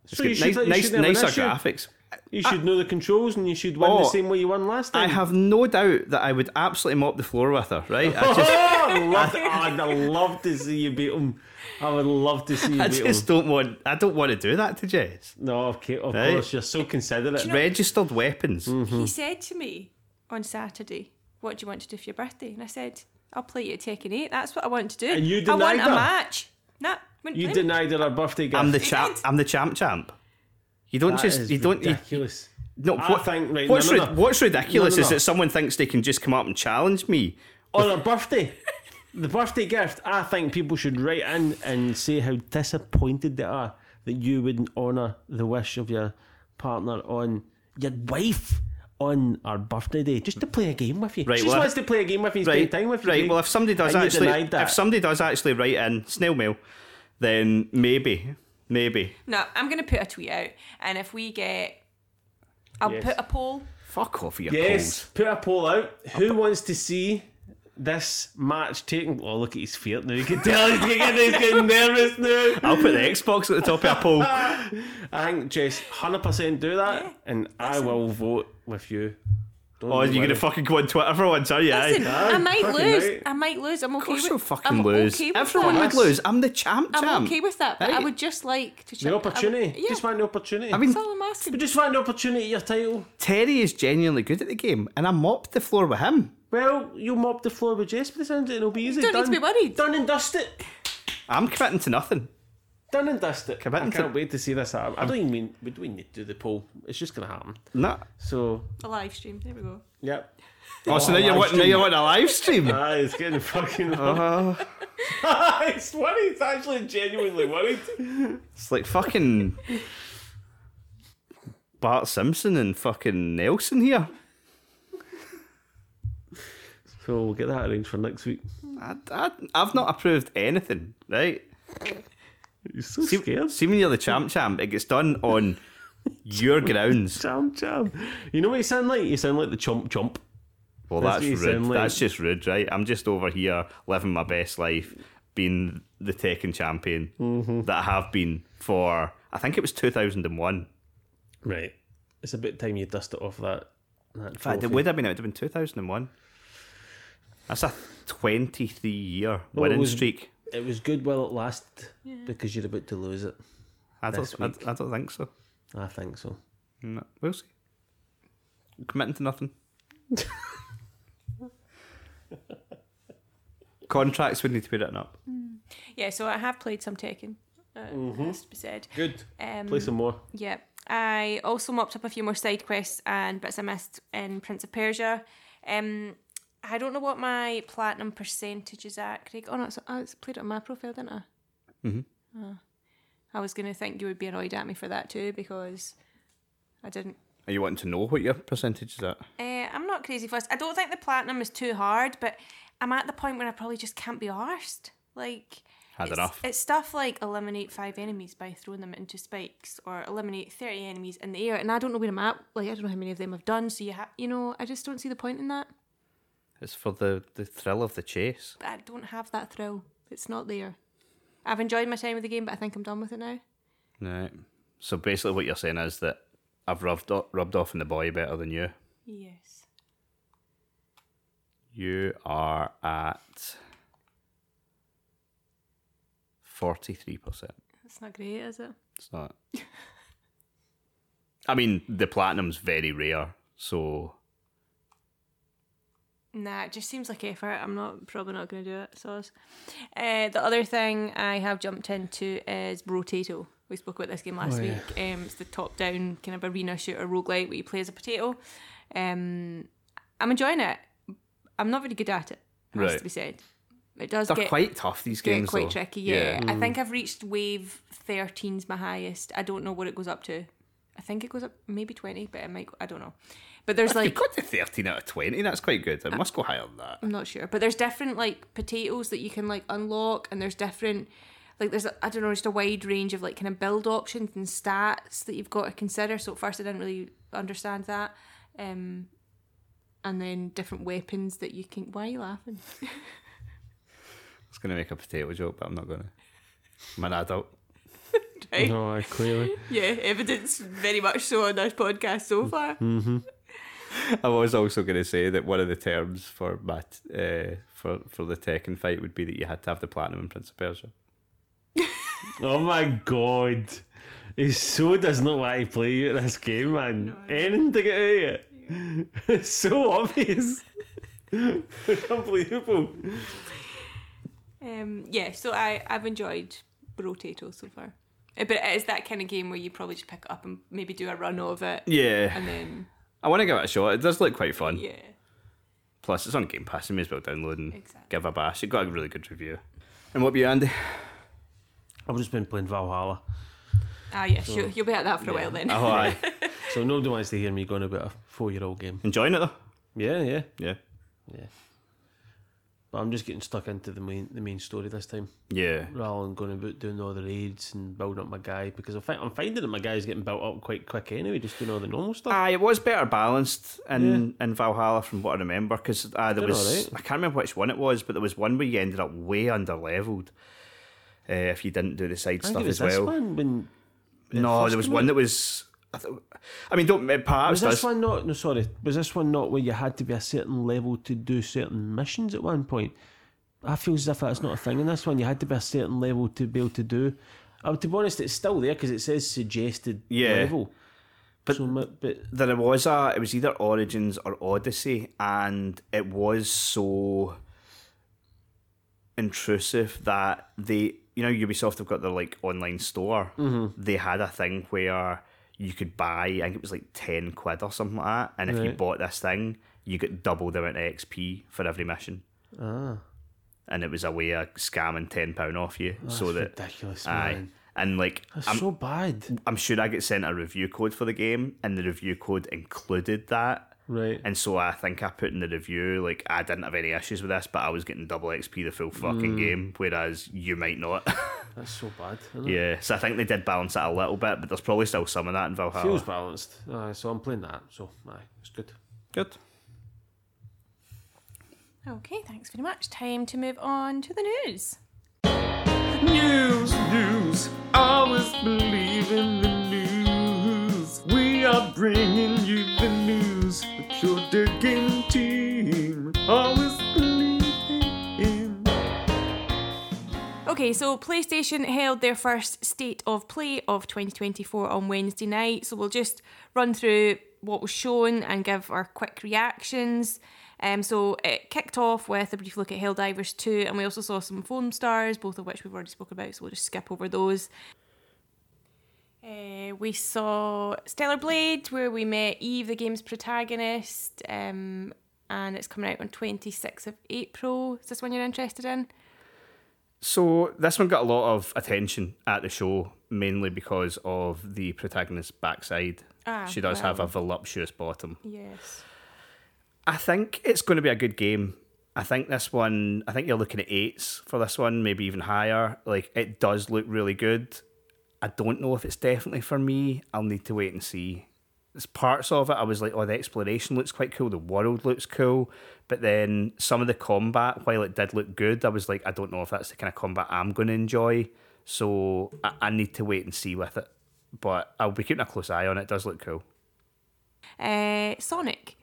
It's So you should- nice, you nice, shouldn't have an nicer graphics. You should know the controls and you should win Oh, the same way you won last time. I have no doubt that I would absolutely mop the floor with her, right? I oh, just, Oh, I love oh, I'd love to see you beat him. I would love to see you I beat just him. don't want. I don't want to do that to Jess. No, okay, of Right. course, you're so considerate. Registered weapons. Mm-hmm. He said to me on Saturday, "What do you want to do for your birthday?" And I said, "I'll play you at Tekken 8. That's what I want to do. And you I want denied a her? match. Nah, wouldn't You play. denied her her birthday gift. I'm the champ. I'm the champ champ. You don't That just. is You don't. You, ridiculous. no. I What, think- right, what's no, no, ri- no. what's ridiculous No, no, is no. that someone thinks they can just come up and challenge me. On her birthday, the birthday gift, I think people should write in and say how disappointed they are that you wouldn't honour the wish of your partner on your wife on our birthday day, just to play a game with you. Right, she just well, wants to play a game with you, spend Right. time with you. Right. Well, if somebody does And you actually, denied that. if somebody does actually write in snail mail, then maybe, maybe. No, I'm going to put a tweet out, and if we get, I'll Yes. put a poll. Fuck off your Yes, put a poll out. Who wants to see this match taken? Oh, look at his feet now. You can tell he's getting, he's getting nervous now. I'll put the Xbox at the top of a poll. I think Jess, hundred percent do that, Yeah. and I will vote with you. Don't Oh, you you're gonna fucking go on Twitter for once, are you? aye? Listen, I might fucking lose. right. I might lose. I'm okay Of course with. you'll fucking I'm lose. Okay with Everyone that. would lose. I'm the champ champ. I'm okay with that, but I Right. would just like to. the check- I would- opportunity. yeah, Just want the opportunity. I mean, that's all I'm asking. we just want the opportunity. Your title. Terry is genuinely good at the game, and I mopped the floor with him. Well, you'll mop the floor with Jess, but it sounds like it'll be easy. don't need done, to be worried. Done and dust it. I'm committing to nothing. Done and dust it. Committing I can't wait to see this happen. I don't even mean we don't need to do the poll. It's just gonna happen. Nah. So, a live stream. There we go. yep. Oh, so now you're live now you're wanting a live stream. Ah, it's getting fucking. Uh, it's funny. It's actually genuinely worried. it's like fucking Bart Simpson and fucking Nelson here. So we'll get that arranged for next week. I, I, I've not approved anything, right? You're so See, scared. see when you're the champ champ, it gets done on your grounds. Champ champ. You know what you sound like? You sound like the chomp chomp. Well, That's that's, rude. like. That's just rude, right? I'm just over here living my best life, being the Tekken champion Mm-hmm. that I have been for, I think it was 2001. Right. It's about time you dust it off that. that In fact, it would have been, it would have been 2001. That's a 23 year Well, winning was- streak. It was good while it lasted because you're about to lose it. I don't, I, week. I don't think so. I think so. No, we'll see. Committing to nothing. Contracts would need to be written up. Yeah, so I have played some Tekken. Uh, Has to be said. Good. Um, Play some more. Yeah. I also mopped up a few more side quests and bits I missed in Prince of Persia. Um, I don't know what my platinum percentage is at, Craig. Oh no, it's, I played it on my profile, didn't I? Mm-hmm. I was going to think you would be annoyed at me for that too because I didn't Are you wanting to know what your percentage is at? Uh, I'm not crazy fussed. I don't think the platinum is too hard, but I'm at the point where I probably just can't be arsed. Like, Had it's, enough. It's stuff like eliminate five enemies by throwing them into spikes, or eliminate thirty enemies in the air, and I don't know where I'm at. Like, I don't know how many of them I've done. So you have, you know, I just don't see the point in that. It's for the, the thrill of the chase. I don't have that thrill. It's not there. I've enjoyed my time with the game, but I think I'm done with it now. Right. So basically, what you're saying is that I've rubbed off, rubbed off on the boy better than you. Yes. You are at forty-three percent. That's not great, is it? It's not. I mean, the platinum's very rare, so Nah, it just seems like effort. I'm not probably not going to do it. So, uh, the other thing I have jumped into is Brotato. We spoke about this game last Oh, yeah. week. Um, it's the top-down kind of arena shooter roguelite where you play as a potato. Um, I'm enjoying it. I'm not very good at it. Has Right. to be said. It does they're get quite tough. These get games, quite though. tricky. Yeah, I Mm. think I've reached wave 13's my highest. I don't know what it goes up to. I think it goes up maybe 20, but it might. I don't know. But there's like You've like got to thirteen out of twenty. That's quite good. It must go higher than that. I'm not sure, but there's different like potatoes that you can like unlock, and there's different like there's I don't know just a wide range of like kind of build options and stats that you've got to consider. So at first I didn't really understand that, um, and then different weapons that you can. Why are you laughing? I was going to make a potato joke, but I'm not going to. I'm an adult. Right? No, I clearly. Yeah, evidence very much so on this podcast so far. I was also going to say that one of the terms for my t- uh, for for the Tekken fight would be that you had to have the platinum in Prince of Persia. Oh my god. He so does not want to play you at this game, man. Anything to get out of it. It's so obvious. it's unbelievable. Um, yeah, so I I've enjoyed Brotato so far. Uh, But it is that kind of game where you probably just pick it up and maybe do a run of it, Yeah, and then I want to give it a shot. It does look quite fun. yeah. Plus, it's on Game Pass. You may as well download and Exactly. give it a bash. It got a really good review. And what about you, Andy? I've just been playing Valhalla. Ah, yes, you, you'll be at that for a while then. Oh, aye. So nobody wants to hear me going about a four year old game. Enjoying it though? Yeah, yeah. Yeah. Yeah. But I'm just getting stuck into the main the main story this time, Yeah. rather than going about doing all the raids and building up my guy. Because I fi- I'm finding that my guy's getting built up quite quick anyway, just doing all the normal stuff. Aye, it was better balanced in, in Valhalla from what I remember because uh, there Did was alright. I can't remember which one it was, but there was one where you ended up way under leveled uh, if you didn't do the side I think stuff it was as this well. one when. No, first there was one that was. I, th- I mean, don't perhaps Was this does. one not? No, sorry. Was this one not where you had to be a certain level to do certain missions at one point? I feel as if that's not a thing in this one. You had to be a certain level to be able to do. Uh, to be honest, it's still there because it says suggested Yeah. level. But- so, but There was a. It was either Origins or Odyssey, and it was so intrusive that they, you know, Ubisoft have got their like online store. Mm-hmm. They had a thing where you could buy. I think it was like ten quid or something like that, and if you bought this thing, you get double the amount of XP for every mission. ah, And it was a way of scamming ten pound off you, so that's that ridiculous, aye. man. And like, That's I'm, so bad. I'm sure I get sent a review code for the game, and the review code included that. Right. And so I think I put in the review like I didn't have any issues with this, but I was getting double XP the full fucking hmm. game, whereas you might not. That's so bad. Isn't it? yeah, so I think they did balance it a little bit, but there's probably still some of that in Valhalla. Feels balanced. Aye, so I'm playing that. So aye, it's good. good. Okay, thanks very much. Time to move on to the news. News, news, always believe in the news. We are bringing you the news with your digging team. Always. Okay, so PlayStation held their first State of Play of 2024 on Wednesday night. So we'll just run through what was shown and give our quick reactions. Um, so it kicked off with a brief look at Helldivers 2, and we also saw some Foamstars, both of which we've already spoken about, so we'll just skip over those. Uh, we saw Stellar Blade, where we met Eve, the game's protagonist, um, and it's coming out on 26th of April. Is this one you're interested in? So this one got a lot of attention at the show, mainly because of the protagonist's backside. Ah, she does have a voluptuous bottom. Yes. I think it's going to be a good game. I think this one, I think you're looking at eights for this one, maybe even higher. Like, it does look really good. I don't know if it's definitely for me. I'll need to wait and see. There's parts of it, I was like, oh, the exploration looks quite cool. The world looks cool. But then some of the combat, while it did look good, I was like, I don't know if that's the kind of combat I'm going to enjoy. So I, I need to wait and see with it. But I'll be keeping a close eye on it. It does look cool. Uh, Sonic.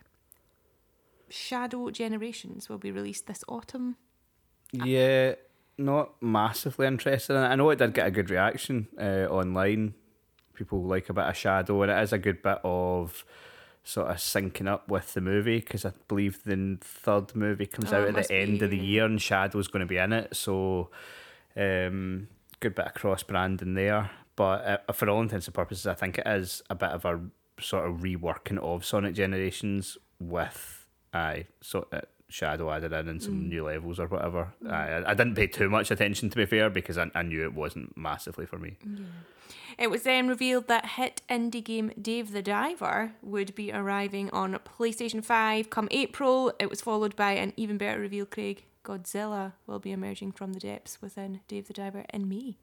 Shadow Generations will be released this autumn. Yeah, not massively interested in it. I know it did get a good reaction uh, online. People like a bit of Shadow, and it is a good bit of sort of syncing up with the movie because I believe the third movie comes Oh, out at the end of the year, and Shadow's going to be in it. So, um, good bit of cross branding there. But uh, for all intents and purposes, I think it is a bit of a sort of reworking of Sonic Generations with so uh, Shadow added in and some mm. new levels or whatever. Aye, I, I didn't pay too much attention to be fair because I, I knew it wasn't massively for me. It was then revealed that hit indie game Dave the Diver would be arriving on PlayStation 5 come April. It was followed by an even better reveal, Craig. Godzilla will be emerging from the depths within Dave the Diver and me.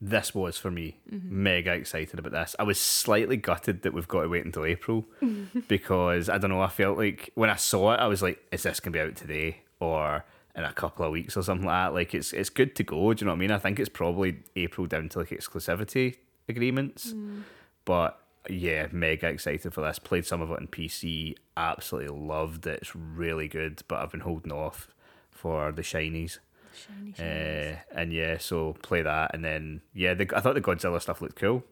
This was for me mega excited about this. I was slightly gutted that we've got to wait until April because I don't know. I felt like when I saw it, I was like, "Is this gonna be out today or in a couple of weeks or something like that?" Like it's it's good to go. Do you know what I mean? I think it's probably April down to like exclusivity agreements, but yeah, mega excited for this. Played some of it on PC, absolutely loved it. It's really good, but I've been holding off for the shinies. Shiny. Uh, and yeah, so play that, and then yeah, the, I thought the Godzilla stuff looked cool.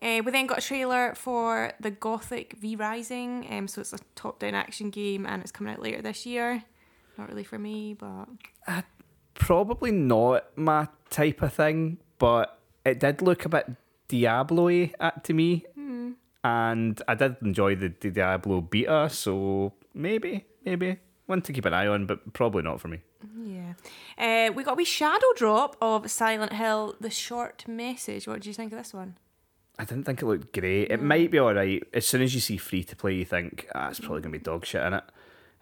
Uh, we then got a trailer for the Gothic V Rising. Um, so it's a top down action game and it's coming out later this year. Not really for me, but Probably not my type of thing, but it did look a bit Diablo-y at to me, and I did enjoy the, the Diablo beta, so maybe, maybe one to keep an eye on, but probably not for me. yeah. Uh, we got a wee shadow drop of Silent Hill, the short message. What do you think of this one? I didn't think it looked great. It might be all right. As soon as you see free to play, you think ah, it's probably gonna be dog shit in it.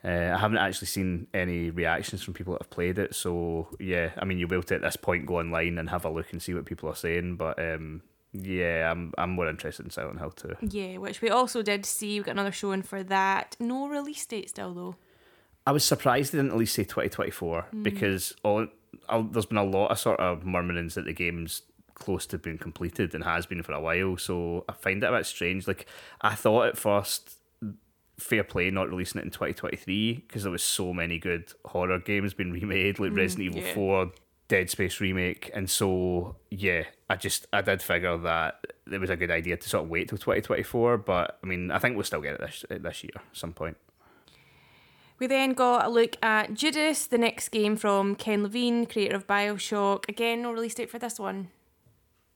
Uh, I haven't actually seen any reactions from people that have played it, so yeah. I mean, you'll be able to at this point go online and have a look and see what people are saying. But um, yeah, I'm I'm more interested in Silent Hill 2. Yeah, which we also did see. We got another showing for that. No release date still, though. I was surprised they didn't at least say 2024 hmm. because all, all, there's been a lot of sort of murmurings that the game's close to being completed and has been for a while. So I find it a bit strange. Like I thought at first, fair play not releasing it in 2023 because there was so many good horror games being remade, like hmm, Resident Evil yeah. 4, Dead Space remake, and so yeah, I just I did figure that it was a good idea to sort of wait till 2024. But I mean, I think we'll still get it this this year at some point. We then got a look at Judas, the next game from Ken Levine, creator of Bioshock. Again, no release date for this one.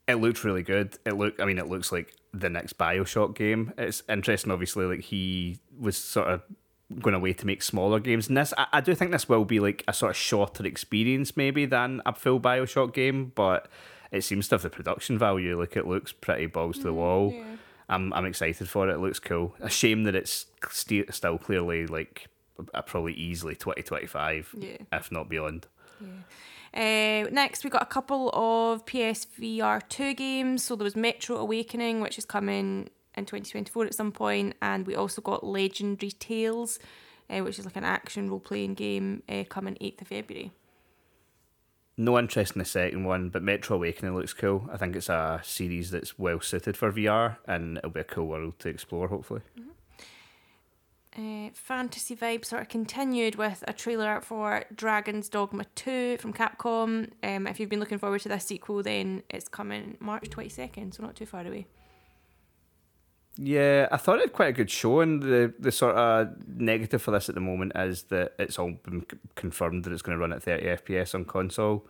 it looked really good. It looked, I mean, it looks like the next Bioshock game. It's interesting, obviously, like he was sort of going away to make smaller games. And this, I, I do think this will be like a sort of shorter experience, maybe, than a full Bioshock game, but it seems to have the production value. Like it looks pretty balls to the mm, wall. I'm, I'm excited for it. It looks cool. A shame that it's st- still clearly like probably easily 2025, Yeah. if not beyond. Uh, next, we got a couple of PSVR 2 games. So there was Metro Awakening, which is coming in 2024 at some point, and we also got Legendary Tales, uh, which is like an action role playing game, uh, coming 8th of February. No interest in the second one, but Metro Awakening looks cool. I think it's a series that's well suited for VR, and it'll be a cool world to explore. Hopefully, Uh, fantasy vibe sort of continued with a trailer for Dragon's Dogma 2 from Capcom. Um, if you've been looking forward to this sequel, then it's coming March 22nd, so not too far away. yeah, I thought it had quite a good show. And the the sort of negative for this at the moment is that it's all been confirmed that it's going to run at 30 FPS on console,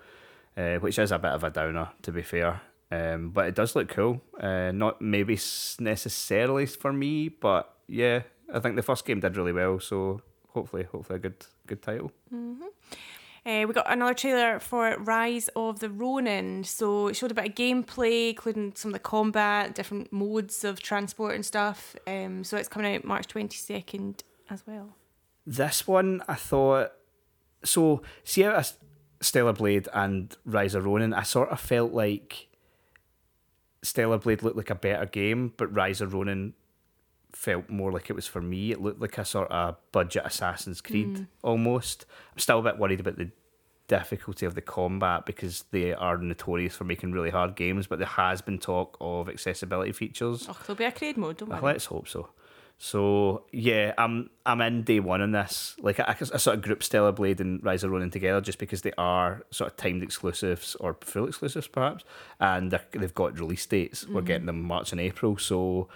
uh, which is a bit of a downer to be fair. Um, but it does look cool. Uh, not maybe necessarily for me, but yeah, I think the first game did really well. So hopefully, hopefully a good good title. Uh, we got another trailer for Rise of the Ronin. So it showed a bit of gameplay, including some of the combat, different modes of transport and stuff. Um, so it's coming out March 22nd as well. This one, I thought. So, see how Stellar Blade and Rise of Ronin, I sort of felt like Stellar Blade looked like a better game, but Rise of Ronin felt more like it was for me. It looked like a sort of budget Assassin's Creed mm. almost. I'm still a bit worried about the difficulty of the combat because they are notorious for making really hard games, but there has been talk of accessibility features. Oh, there'll be a creed mode, don't Well, worry. let's hope so. So yeah, I'm I'm in day one on this. Like I, I sort of group Stellar Blade and Rise of Ronin together just because they are sort of timed exclusives or full exclusives perhaps, and they've got release dates. We're mm-hmm. getting them March and April, so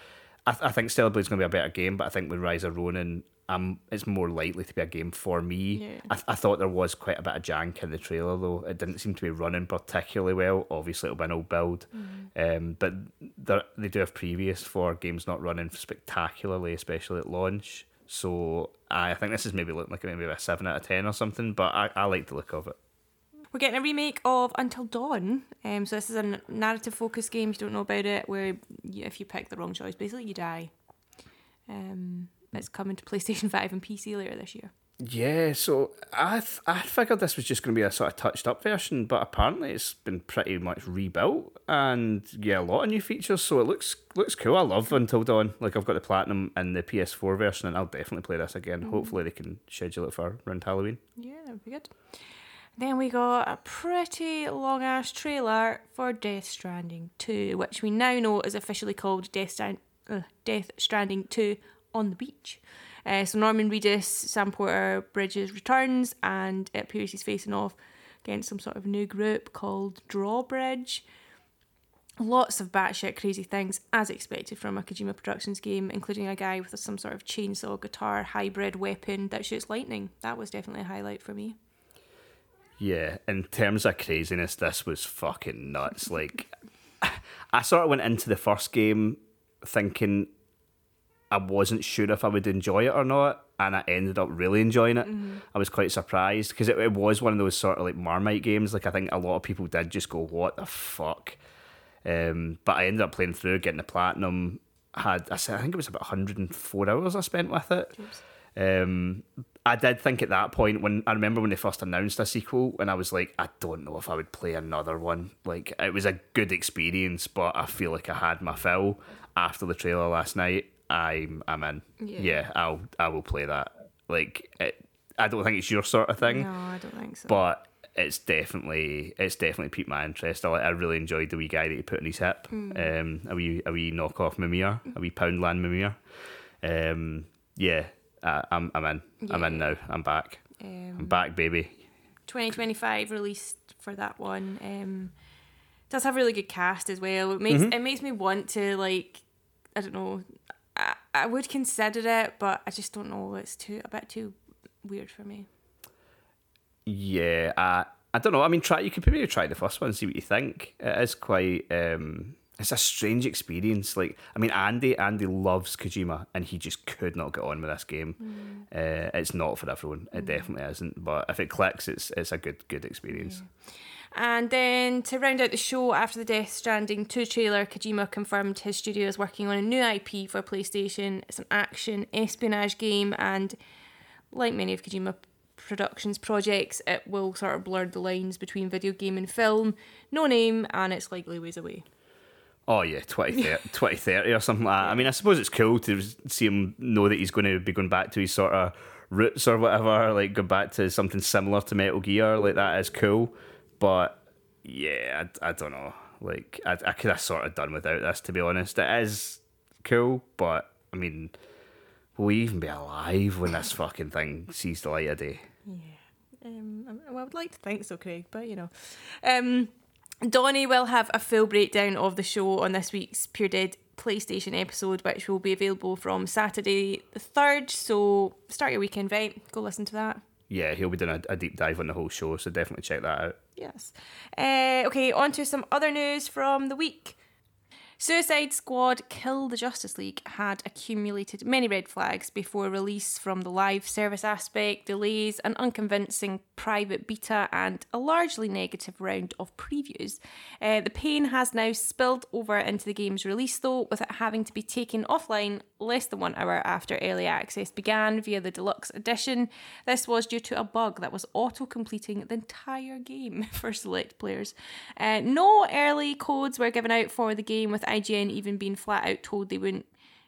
I, th- I think Stellar Blade's going to be a better game. But I think with Rise of Ronin, um, it's more likely to be a game for me. Yeah. I, th- I thought there was quite a bit of jank in the trailer though. It didn't seem to be running particularly well. Obviously, it'll be an old build, um, but they do have previous for games not running spectacularly, especially at launch. So I think this is maybe looking like maybe a seven out of ten or something. But I, I like the look of it. We're getting a remake of Until Dawn. Um, so this is a narrative-focused game. If you don't know about it, where you, if you pick the wrong choice, basically you die. Um, it's coming to PlayStation Five and PC later this year. Yeah, so I th- I figured this was just going to be a sort of touched up version, but apparently it's been pretty much rebuilt and yeah, a lot of new features. So it looks looks cool. I love Until Dawn. Like I've got the platinum and the PS4 version, and I'll definitely play this again. Hopefully they can schedule it for around Halloween. Yeah, that would be good. Then we got a pretty long ass trailer for Death Stranding 2, which we now know is officially called Death, uh, Death Stranding 2 on the beach. Uh, so Norman Reedus, Sam Porter Bridges returns and it appears he's facing off against some sort of new group called Drawbridge. Lots of batshit crazy things, as expected from a Kojima Productions game, including a guy with some sort of chainsaw guitar hybrid weapon that shoots lightning. That was definitely a highlight for me. Yeah, in terms of craziness, this was fucking nuts. Like, I sort of went into the first game thinking I wasn't sure if I would enjoy it or not, and I ended up really enjoying it. I was quite surprised because it, it was one of those sort of like Marmite games. Like, I think a lot of people did just go, "What the fuck." Um, but I ended up playing through, getting the platinum. Had I said I think it was about 104 hours I spent with it. Um, I did think at that point when I remember when they first announced a sequel, and I was like, I don't know if I would play another one. Like it was a good experience, but I feel like I had my fill after the trailer last night. I'm I'm in. Yeah. Yeah, I'll I will play that. Like it, I don't think it's your sort of thing No, I don't think so. but it's definitely it's definitely piqued my interest. I, I really enjoyed the wee guy that he put in his hip. Um, a wee a wee knockoff Mimir, a wee Poundland Mimir. Um, yeah, uh, I'm I'm in. I'm in now. I'm back. I'm um, back, baby. 2025 released for that one. Um, does have a really good cast as well. It makes it makes me want to like I don't know. I, I would consider it, but I just don't know. It's too a bit too weird for me. Yeah, uh, I don't know. I mean, try. You could maybe try the first one and see what you think. It is quite. Um, it's a strange experience. Like, I mean, Andy. Andy loves Kojima, and he just could not get on with this game. Uh, it's not for everyone. It definitely isn't. But if it clicks, it's it's a good good experience. And then to round out the show after the Death Stranding 2 trailer, Kojima confirmed his studio is working on a new IP for PlayStation. It's an action espionage game, and like many of Kojima Productions projects, it will sort of blur the lines between video game and film. No name, and it's likely ways away. Oh yeah, 2030, 2030 or something like that. I mean, I suppose it's cool to see him know that he's going to be going back to his sort of roots or whatever, like go back to something similar to Metal Gear. Like that is cool, but yeah, I, I don't know. Like I, I could have sort of done without this to be honest. It is cool, but I mean, will we even be alive when this fucking thing sees the light of day? Yeah. Um, I- well, I would like to think so, Craig, but you know. Um, Donnie will have a full breakdown of the show on this week's Pure Dead PlayStation episode, which will be available from Saturday the 3rd. So start your weekend, right? Go listen to that. Yeah, he'll be doing a, a deep dive on the whole show, so definitely check that out. Yes. Uh, okay, on to some other news from the week. Suicide Squad Kill the Justice League had accumulated many red flags before release from the live service aspect, delays, an unconvincing private beta, and a largely negative round of previews. Uh, the pain has now spilled over into the game's release, though, with it having to be taken offline less than one hour after early access began via the deluxe edition. This was due to a bug that was auto completing the entire game for select players. Uh, no early codes were given out for the game, with IGN even being flat out told they wouldn't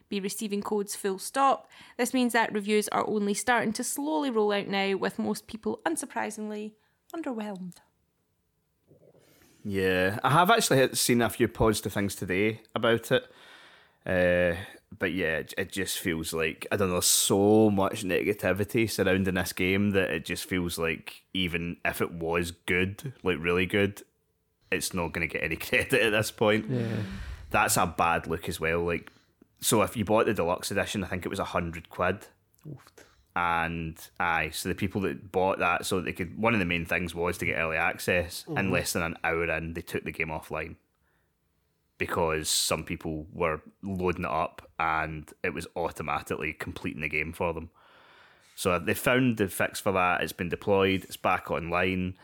be receiving codes full stop. This means that reviews are only starting to slowly roll out now, with most people, unsurprisingly, underwhelmed. Yeah, I have actually seen a few positive things today about it. Uh, but yeah, it, it just feels like I don't know so much negativity surrounding this game that it just feels like even if it was good, like really good, it's not going to get any credit at this point. That's a bad look as well. Like, so if you bought the deluxe edition, I think it was a hundred quid. And aye, so the people that bought that, so they could. One of the main things was to get early access, and mm-hmm. less than an hour in, they took the game offline because some people were loading it up and it was automatically completing the game for them. So they found the fix for that. It's been deployed. It's back online.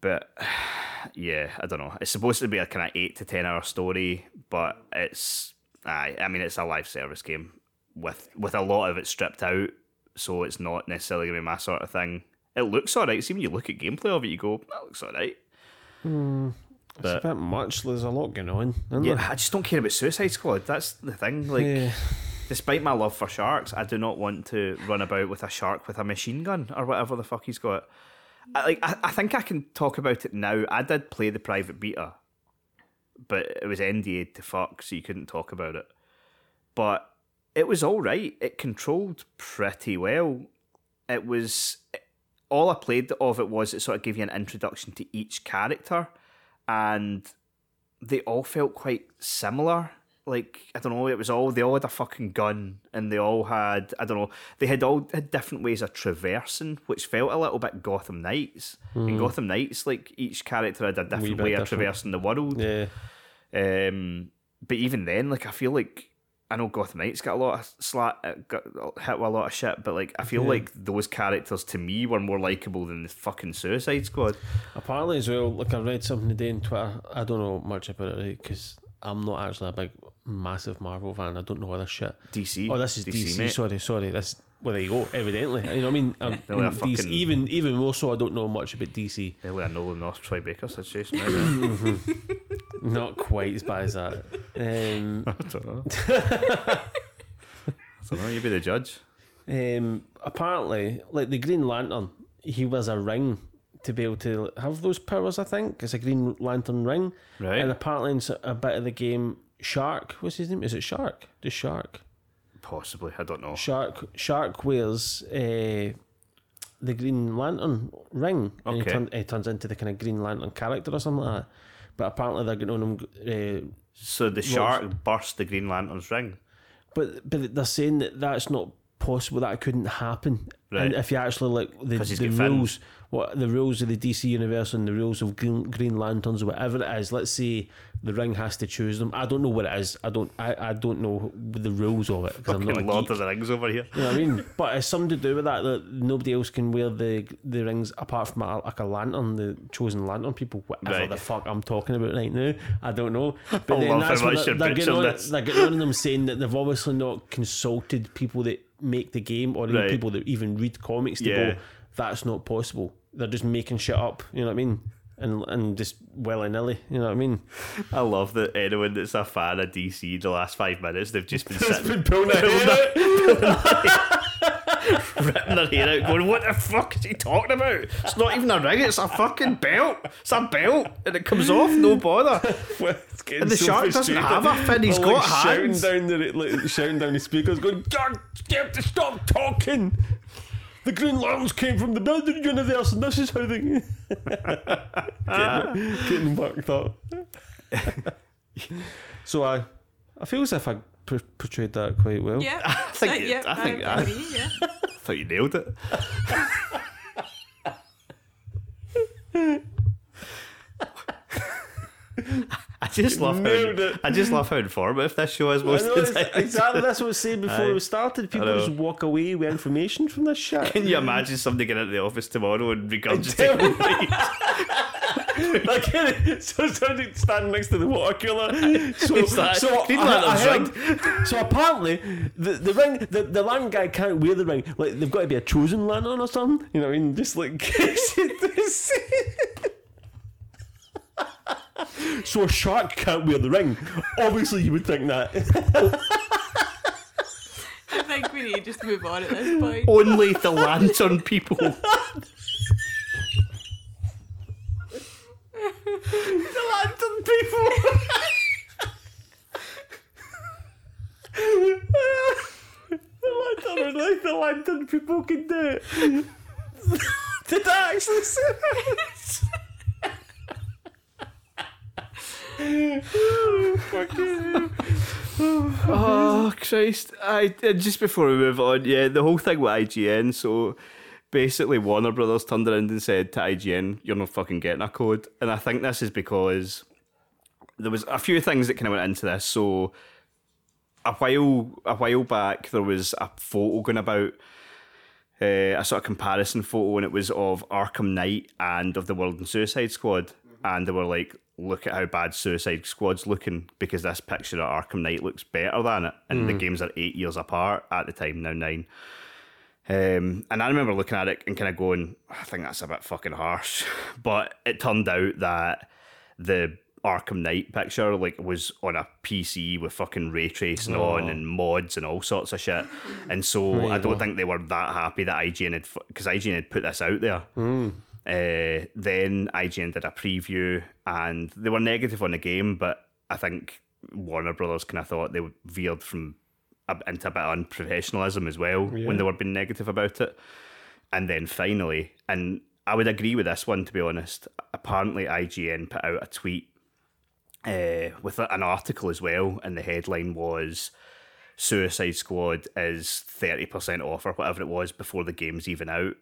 But yeah, I don't know. It's supposed to be a kind of eight to ten hour story, but it's aye, I mean it's a live service game with with a lot of it stripped out, so it's not necessarily gonna be my sort of thing. It looks alright. See when you look at gameplay of it, you go, that looks alright. Hmm, it's a bit much. There's a lot going on. Yeah, there? I just don't care about Suicide Squad. That's the thing. Like, Yeah. despite my love for sharks, I do not want to run about with a shark with a machine gun or whatever the fuck he's got. I, like, I, I think I can talk about it now. I did play the private beta, but it was NDA to fuck, so you couldn't talk about it. But it was all right. It controlled pretty well. It was all I played of it was it sort of gave you an introduction to each character, and they all felt quite similar. Like I don't know, it was all they all had a fucking gun, and they all had I don't know, they had all had different ways of traversing, which felt a little bit Gotham Knights. In Gotham Knights, like each character had a different way of different. traversing the world. Yeah. Um, but even then, like I feel like I know Gotham Knights got a lot of slat, uh, got hit with a lot of shit, but like I feel like those characters to me were more likable than the fucking Suicide Squad. Apparently, as well, like I read something today on Twitter. I don't know much about it. Because I'm not actually a big, massive Marvel fan. I don't know other shit. DC. Oh, this is DC. mate. Sorry, sorry. This well, there you go. Evidently, you know what I mean. Um, DC fucking- even even more so, I don't know much about DC. Nearly a Nolan North Troy Baker situation. Not quite as bad as that. Um, I don't know. I don't know. You be the judge. um, apparently, like the Green Lantern, he was a ring to be able to have those powers. I think it's a Green Lantern ring, Right. and apparently in a bit of the game, Shark. What's his name? Is it Shark? The Shark. Possibly. I don't know. Shark Shark wears uh, the Green Lantern ring, and he, turn, he turns into the kind of Green Lantern character or something like that. But apparently they're on him. Uh, So the shark burst the Green Lantern's ring. but but they're saying that that's not possible. That it couldn't happen. Right. And if you actually like the, the rules, what the rules of the DC universe and the rules of Green, Green Lanterns, whatever it is, let's say the ring has to choose them. I don't know what it is. I don't. I, I don't know the rules of it because I'm not a Lord geek. of the Rings over here. You know what I mean? But it's something to do with that that nobody else can wear the the rings apart from a, like a lantern, the chosen lantern people, whatever Right. the fuck I'm talking about right now. I don't know. But I then that's what they're, they're, getting on, they're getting on them saying that they've obviously not consulted people that make the game or even Right. people that even read comics to Yeah. go, that's not possible. They're just making shit up. You know what I mean? And and just willy nilly. You know what I mean? I love that anyone that's a fan of DC the last five minutes, they've just been sitting pulling ripping their hair out, going, "What the fuck is he talking about? It's not even a ring; it's a fucking belt. It's a belt, and it comes off, no bother." And the shark doesn't have a fin; he's got like, shouting hands. down the like, shouting down the speakers, going, "God, to stop talking." The Green Lanterns came from the building universe, and this is how they getting, getting worked up. so I, I feel as if I p- portrayed that quite well. Yeah, I think, you- yeah, I think, I, agree, yeah. thought you nailed it. I just love Nailed how it. I just love how informative this show is most of the time. exactly that's what I was saying before Aye. we started. People just walk away with information from this shit. Can you imagine somebody getting into the office tomorrow and regurgitating? like so somebody standing next to the water cooler. So, It's like, so, I, I heard, so apparently the the ring the, the lantern guy can't wear the ring. Like they've got to be a chosen lantern or something. You know what I mean? Just like So a shark can't wear the ring. Obviously you would think that. I think we need to just move on at this point. Only the lantern people. the lantern people. the lantern, only the lantern people can do it. Did I actually say that? Oh Christ! I just before we move on, yeah, the whole thing with IGN. So basically, Warner Brothers turned around and said to IGN, "You're not fucking getting a code." And I think this is because there was a few things that kind of went into this. So a while a while back, there was a photo going about. Uh, a sort of comparison photo, and it was of Arkham Knight and of the World and Suicide Squad, and they were like, "Look at how bad Suicide Squad's looking because this picture of Arkham Knight looks better than it." And the games are eight years apart at the time, now nine. Um, and I remember looking at it and kind of going, "I think that's a bit fucking harsh," but it turned out that the Arkham Knight picture like was on a PC with fucking ray tracing on and mods and all sorts of shit, and so I don't think they were that happy that IGN had because IGN had put this out there. Uh, then IGN did a preview and they were negative on the game, but I think Warner Brothers kind of thought they veered from a, into a bit of unprofessionalism as well when they were being negative about it. And then finally, and I would agree with this one to be honest. Apparently, IGN put out a tweet uh, with an article as well, and the headline was Suicide Squad is 30% off or whatever it was before the game's even out.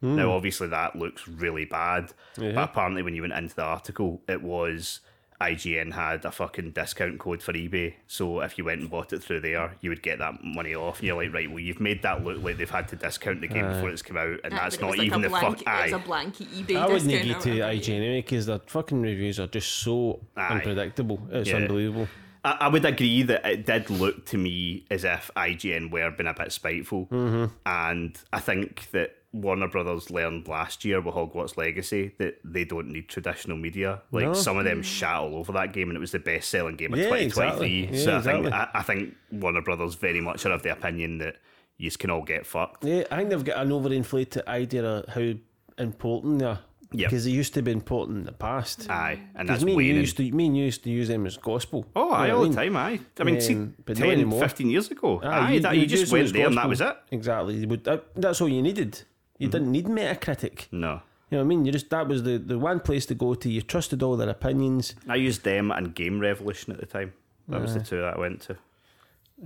Hmm. Now, obviously, that looks really bad, but apparently, when you went into the article, it was IGN had a fucking discount code for eBay. So if you went and bought it through there, you would get that money off. And you're like, right, well, you've made that look like they've had to discount the game before it's come out, and that's But it was not like even a the blank, fuck. It was a Aye, blanket eBay I wouldn't discount agree to. IGN anyway because their fucking reviews are just so Aye. unpredictable. It's Yeah. unbelievable. I, I would agree that it did look to me as if IGN were being a bit spiteful, mm-hmm. and I think that Warner Brothers learned last year with Hogwarts Legacy that they don't need traditional media. Like No. some of them shat all over that game, and it was the best-selling game of Yeah, 2023. exactly. so Yeah, I think. I, I think Warner Brothers very much are of the opinion that you can all get fucked. Yeah, I think they've got an overinflated idea of how important they are. Yep. Because it used to be important in the past. Aye, and that's me, you waning. used to, me and you used to use them as gospel. Oh, You aye, know all I the mean? time, aye. I mean, see, Um, but 10, 15 years ago. Aye, Aye, that, you, would just went there and that was it. Exactly. That, that's all you needed. You didn't need Metacritic. No. You know what I mean? You just that was the, the one place to go to. You trusted all their opinions. I used them and Game Revolution at the time. That was the two that I went to.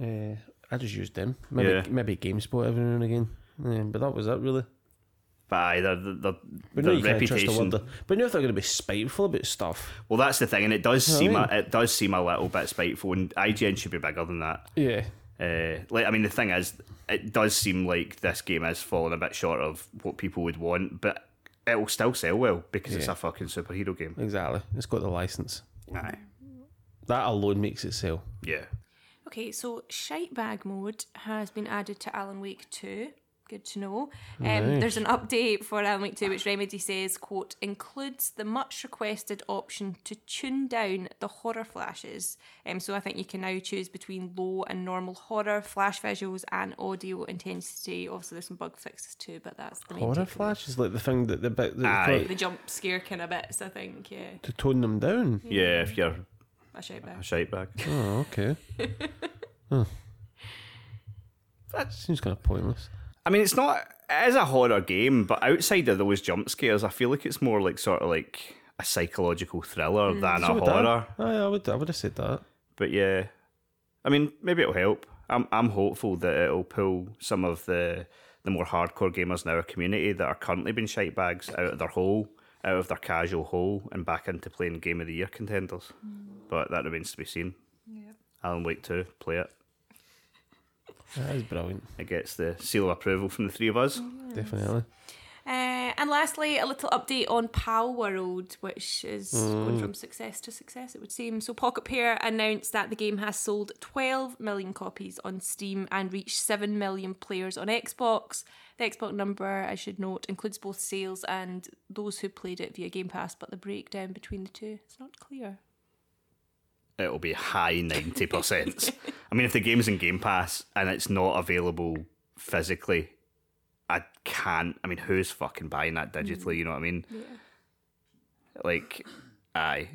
Uh, I just used them. Maybe Yeah. maybe GameSpot every now and again. Yeah, but that was it really. But aye, their, their, But their you reputation. word. But now if they're going to be spiteful about stuff. Well, that's the thing, and it does know seem I a, it does seem a little bit spiteful, and IGN should be bigger than that. Yeah. Uh, like, I mean, the thing is, it does seem like this game is falling a bit short of what people would want, but it will still sell well because it's a fucking superhero game. Exactly. It's got the license. Aye, That alone makes it sell. yeah. Okay, so shite bag mode has been added to Alan Wake 2. Good to know. Um, There's an update for Alan Wake 2 which Remedy says, quote, includes the much requested option to tune down the horror flashes. Um, so I think you can now choose between low and normal horror, flash visuals, and audio intensity. Obviously, there's some bug fixes too, but that's the main Horror takeaway. flash is like the thing that the bit that Aye. The jump scare kind of bits, I think, yeah. to tone them down. Yeah, if you're A shite bag. a shite bag. Oh, okay. huh. That seems kind of pointless. I mean, it's not. as a horror game, but outside of those jump scares, I feel like it's more like sort of like a psychological thriller mm, than a So would horror. Oh, Aye, I would. I would have said that. But yeah, I mean, maybe it'll help. I'm I'm hopeful that it'll pull some of the the more hardcore gamers in our community that are currently being shite bags out of their hole out of their casual hole and back into playing Game of the Year contenders. Mm. But that remains to be seen. Yeah. Alan Wake 2, play it. That is brilliant. It gets the seal of approval from the three of us. Definitely. Uh, and lastly, a little update on Palworld, which is going from success to success, it would seem. So, Pocketpair announced that the game has sold 12 million copies on Steam and reached 7 million players on Xbox. The Xbox number, I should note, includes both sales and those who played it via Game Pass, but the breakdown between the two is not clear. It'll be high 90%. I mean, if the game's in Game Pass and it's not available physically, I can't. I mean, who's fucking buying that digitally? Mm. You know what I mean? Like, aye,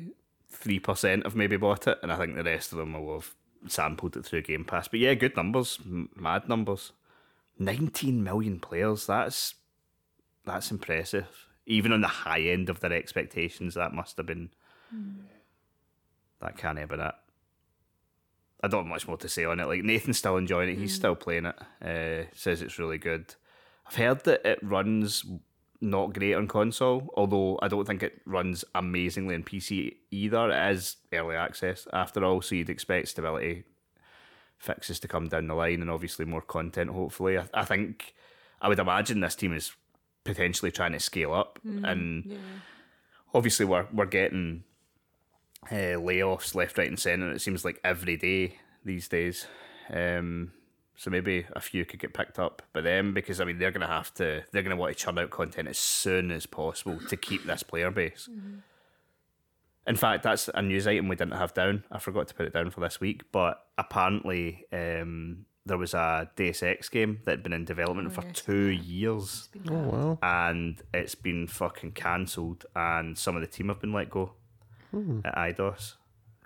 3% have maybe bought it, and I think the rest of them will have sampled it through Game Pass. But yeah, good numbers, m- mad numbers. 19 million players, that's that's impressive. Even on the high end of their expectations, that must have been. Mm. That can't have been it. I don't have much more to say on it. Like Nathan's still enjoying it. He's still playing it. Uh, says it's really good. I've heard that it runs not great on console, although I don't think it runs amazingly on PC either. It is early access after all, so you'd expect stability fixes to come down the line and obviously more content. Hopefully, I, I think I would imagine this team is potentially trying to scale up, and obviously we're we're getting uh, layoffs left, right, and centre. It seems like every day these days. Um, so maybe a few could get picked up by them because I mean they're gonna have to they're gonna want to churn out content as soon as possible to keep this player base. In fact, that's a news item we didn't have down. I forgot to put it down for this week, but apparently um, there was a Deus Ex game that had been in development for two years Oh wow. and it's been fucking cancelled, and some of the team have been let go Hmm. at Eidos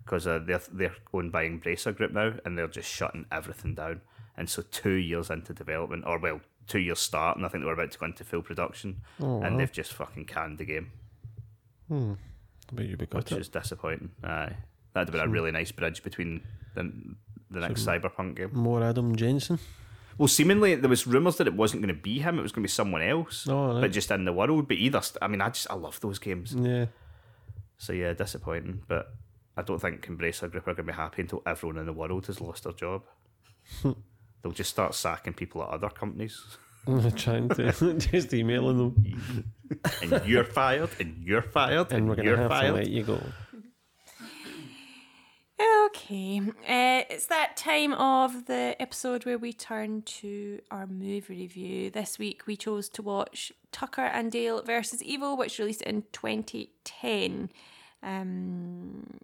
because uh, they're they're owned by Embracer Group now, and they're just shutting everything down. And so, two years into development, or well, two years start, and I think they were about to go into full production, oh, and they've just fucking canned the game, hmm. I bet you be got which it. is disappointing. Aye, that'd have been a hmm. really nice bridge between the the next Cyberpunk game. More Adam Jensen. Well, seemingly there was rumors that it wasn't going to be him; it was going to be someone else, Oh, right. but just in the world. But either, I mean, I just I love those games. Yeah. So yeah, disappointing. But I don't think Embracer Group are going to be happy until everyone in the world has lost their job. They'll just start sacking people at other companies. Trying to just emailing them. And you're fired, and you're fired, and, And we're gonna you're have to fired. let you go. Okay, uh, it's that time of the episode where we turn to our movie review. This week we chose to watch Tucker and Dale versus Evil, which released in 2010. Um,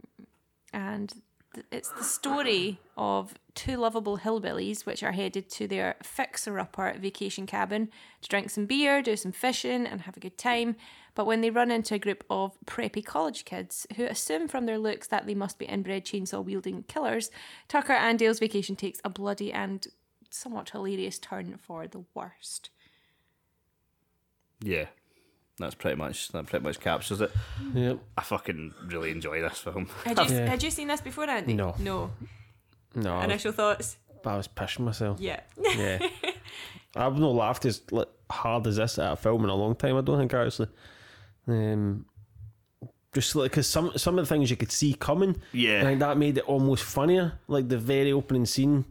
and th- it's the story of two lovable hillbillies which are headed to their fixer upper vacation cabin to drink some beer, do some fishing, and have a good time. But when they run into a group of preppy college kids who assume from their looks that they must be inbred chainsaw wielding killers, Tucker and Dale's vacation takes a bloody and somewhat hilarious turn for the worst. Yeah, that's pretty much that pretty much captures it. Yep. I fucking really enjoy this film. Had you, Yeah. had you seen this before, Andy? No. No. No. I was, Initial thoughts? I was pissing myself. Yeah. Yeah. I've not laughed as like, hard as this at a film in a long time. I don't think actually. Um, just like because some some of the things you could see coming, Yeah. I think that made it almost funnier. Like the very opening scene,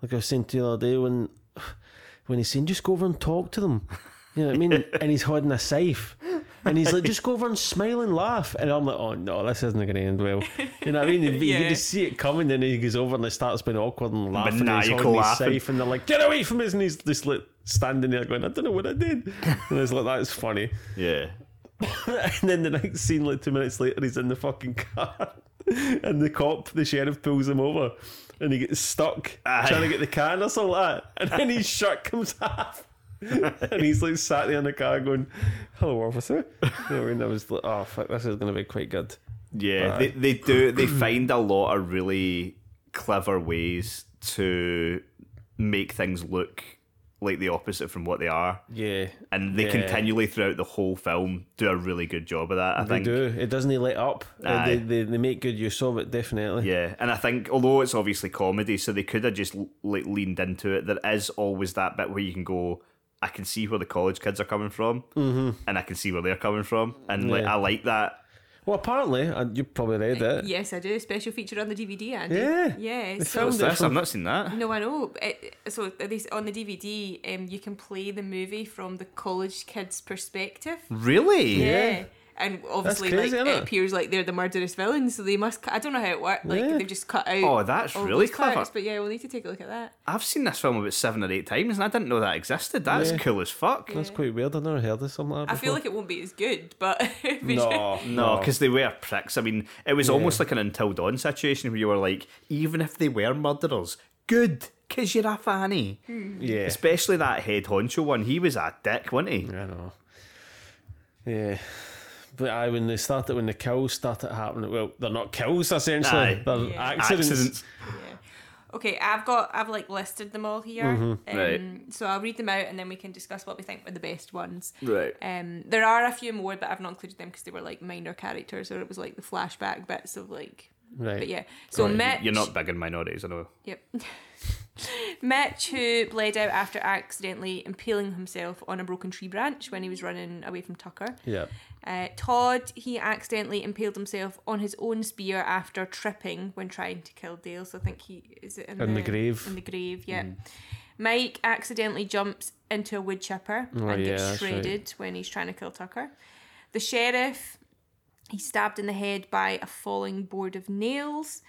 like I was saying to you the other day when when he's saying just go over and talk to them, you know what I mean? and he's holding a safe. And he's like, just go over and smile and laugh. And I'm like, oh no, this isn't going to end well. You know what I mean? But You Yeah. can just see it coming, and then he goes over and it starts being awkward and laughing. and he's Maniacal holding his laughing. safe, and they're like, get away from us. And he's just like standing there going, I don't know what I did. And it's like, that's funny. Yeah. and then the next scene, like two minutes later, he's in the fucking car. And the cop, the sheriff, pulls him over and he gets stuck Aye. trying to get the car or something like that. And then his shirt comes off. and he's like sat there in the car going, Hello, officer. You know, and I was like, Oh, fuck, this is going to be quite good. Yeah, they, they do. They find a lot of really clever ways to make things look like the opposite from what they are, Yeah. and they Yeah. continually throughout the whole film do a really good job of that. I think They think. do. It doesn't let up. Uh, they, they, they make good use of it, definitely. Yeah, and I think although it's obviously comedy, so they could have just like leaned into it. There is always that bit where you can go, I can see where the college kids are coming from, mm-hmm. and I can see where they're coming from, and like Yeah. I like that. Well, apparently, and you probably read it. Yes, I do. Special feature on the DVD, Andy. Yeah. Yeah. They So, filmed What's this? I've not seen that. no, I know. It, so at least on the DVD, um, you can play the movie from the college kids' perspective. Really? Yeah. And obviously, crazy, like it it? appears like they're the murderous villains, so they must. cu- I don't know how it worked. Like Yeah. they've just cut out. Oh, that's all really those parts, clever. But yeah, we'll need to take a look at that. I've seen this film about seven or eight times, and I didn't know that existed. That's Yeah. cool as fuck. That's quite weird. I've never heard of something like that I feel before. like it won't be as good, but we should- no, No, because they were pricks. I mean, it was almost like an Until Dawn situation where you were like, even if they were murderers, good, because you're a fanny. Hmm. yeah, Especially that head honcho one. He was a dick, wasn't he? I know. Yeah. But I when they started when the kills started happening, well, they're not kills essentially. Aye. They're Yeah. accidents. Accidents. Yeah. Okay, I've got I've like listed them all here. Um, Right. So I'll read them out and then we can discuss what we think were the best ones. Right. Um, there are a few more, but I've not included them because they were like minor characters, or it was like the flashback bits of like. Right. But yeah, so Mitch. You're not big in minorities, I know. Yep. Mitch, who bled out after accidentally impaling himself on a broken tree branch when he was running away from Tucker. Yeah. Uh, Todd, he accidentally impaled himself on his own spear after tripping when trying to kill Dale. So I think he is it in, In the grave. In the grave, yeah. Mike accidentally jumps into a wood chipper Oh, and yeah, gets that's right. shredded when he's trying to kill Tucker. The sheriff, he's stabbed in the head by a falling board of nails.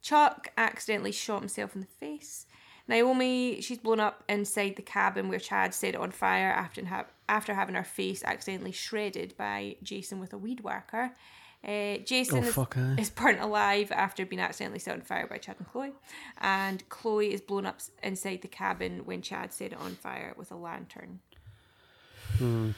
Chuck accidentally shot himself in the face. Naomi, she's blown up inside the cabin where Chad set it on fire after, ha- after having her face accidentally shredded by Jason with a weed whacker. Uh, Jason Oh, is, fuck, aye. is burnt alive after being accidentally set on fire by Chad and Chloe. And Chloe is blown up inside the cabin when Chad set it on fire with a lantern. Hmm.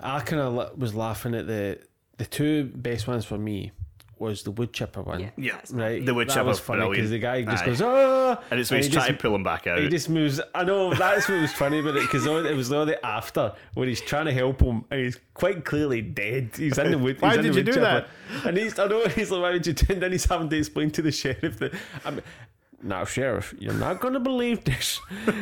I kind of was laughing at the the two best ones for me was the wood chipper one. Yeah, Yeah. Right, The wood that chipper was funny because the guy just Aye. goes, "Ah!" And it's when he's he trying just- to pull him back out. He just moves. I know that's what was funny about it because it was all the after when he's trying to help him and he's quite clearly dead. He's in the wood. Why did you do chipper. And he's I know he's like, why would you do? And then he's having to explain to the sheriff that I'm. Now, sheriff, you're not going to believe this.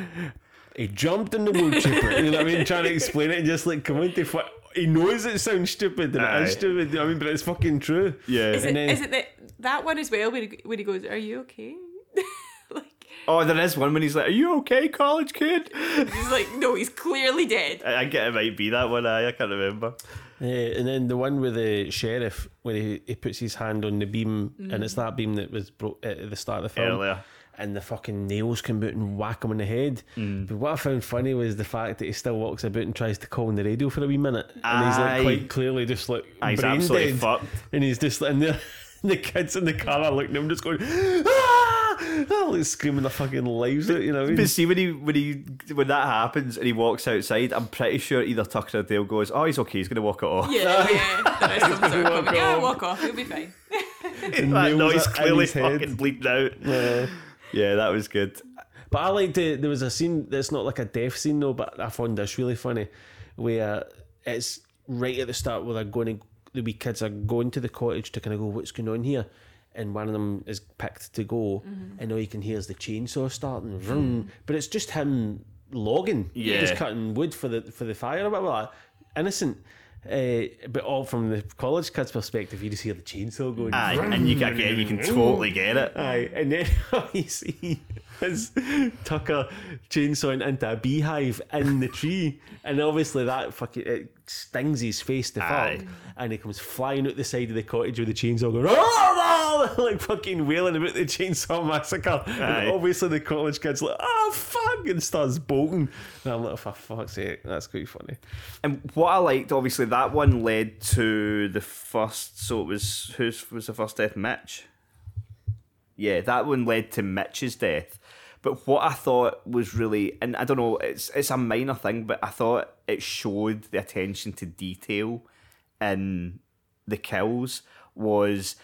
He jumped in the wood chipper. You know what I mean? Trying to explain it and just like come into fu- He knows it sounds stupid and it Aye. is stupid. You know what I mean? But it's fucking true. yeah. Is it, then- is it that, that one as well where he, where he goes, Are you okay? like, Oh, there is one when he's like, "Are you okay, college kid?" he's like, No, he's clearly dead. I, I get it might be that one. I, I can't remember. Yeah, and then the one with the sheriff, where he, he puts his hand on the beam, and mm. it's that beam that was broke at the start of the film. Earlier. And the fucking nails come out and whack him in the head. Mm. But what I found funny was the fact that he still walks about and tries to call on the radio for a wee minute. And he's like quite clearly just like Aye, he's brain absolutely dead. fucked. And he's just and the, the kids in the car are looking at him just going, ah! ah like screaming their fucking lives out, you know what I mean? But see when he when he when that happens and he walks outside, I'm pretty sure either Tucker or Dale goes, "Oh, he's okay. He's gonna walk it off." Yeah, yeah. There is some sort of Walk. Yeah, off. walk off. He'll be fine. that nails noise clearly his head. fucking bleeped out. Yeah. Yeah, that was good. But I liked it. There was a scene that's not like a death scene though, but I found this really funny, where it's right at the start where they're going to the wee kids are going to the cottage to kind of go, what's going on here? And one of them is picked to go, mm-hmm. and all you can hear is the chainsaw starting, mm-hmm. vroom. but it's just him logging, Yeah. just cutting wood for the for the fire or whatever. innocent. Uh, but all from the college kids' perspective, you just hear the chainsaw going. Aye, and you can get, you can totally get it. Aye, and then you see his Tucker chainsawing into a beehive in the tree, and obviously that fucking it stings his face to fuck, Aye. and he comes flying out the side of the cottage with the chainsaw going, "Ah!" like fucking wailing about the chainsaw massacre. Aye. And obviously the college kid's like, "Oh fuck!" and starts bolting. And I'm like, "For fuck's sake, that's quite funny." And what I liked, obviously, that one led to the first. So it was whose was the first death? Mitch. Yeah, that one led to Mitch's death. But what I thought was really, and I don't know, it's it's a minor thing, but I thought it showed the attention to detail in the kills was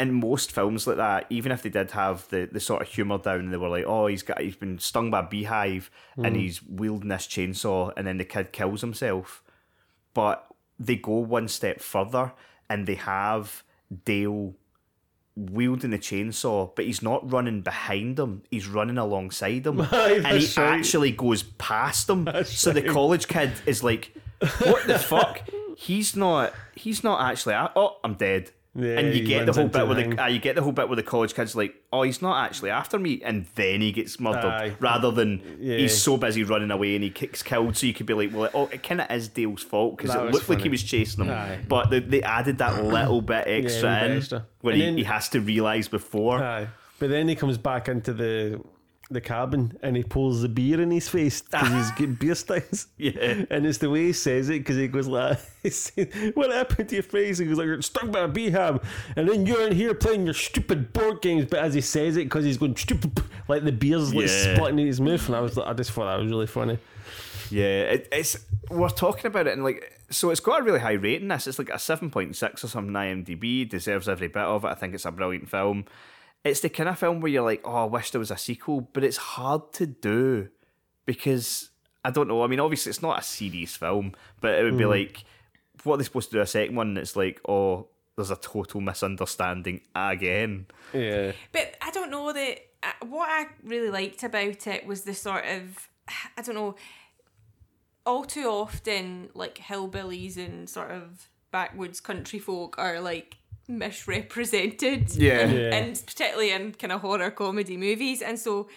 in most films like that, even if they did have the, the sort of humour down, they were like, oh, he's got he's been stung by a beehive and mm. he's wielding this chainsaw, and then the kid kills himself. But they go one step further and they have Dale wielding a chainsaw, but he's not running behind him. He's running alongside him, Aye, and he right. actually goes past him. That's so the college kid is like, "What the fuck? He's not. He's not actually. Oh, I'm dead." Yeah, and you get the whole bit where the the uh, you get the whole bit where the college kid's like, "Oh, he's not actually after me," and then he gets murdered, Aye. rather than Yeah. he's so busy running away and he gets killed. So you could be like, "Well, oh, it kind of is Dale's fault because it looked like he was chasing him." Aye. But they, they added that little bit extra bit in extra. where And he, then- he has to realise before. Aye. But then he comes back into the the cabin and he pulls the beer in his face because he's getting beer steins. Yeah. And it's the way he says it because he goes like, "What happened to your face?" He goes like, "You're stuck by a behab," and then you're in here playing your stupid board games. But as he says it, because he's going stupid, like the beer's like Yeah. splitting in his mouth, and I was, I just thought that was really funny. Yeah, it, it's we're talking about it and like so it's got a really high rating. This it's like a seven point six or something. IMDb deserves every bit of it. I think it's a brilliant film. It's the kind of film where you're like, oh, I wish there was a sequel, but it's hard to do because I don't know. I mean, obviously it's not a serious film, but it would be like, what are they supposed to do a second one? It's like, oh, there's a total misunderstanding again. Yeah, But I don't know that uh, what I really liked about it was the sort of I don't know. All too often, like hillbillies and sort of backwoods country folk are like misrepresented. Yeah. in- Yeah. and particularly in kind of horror comedy movies, and so.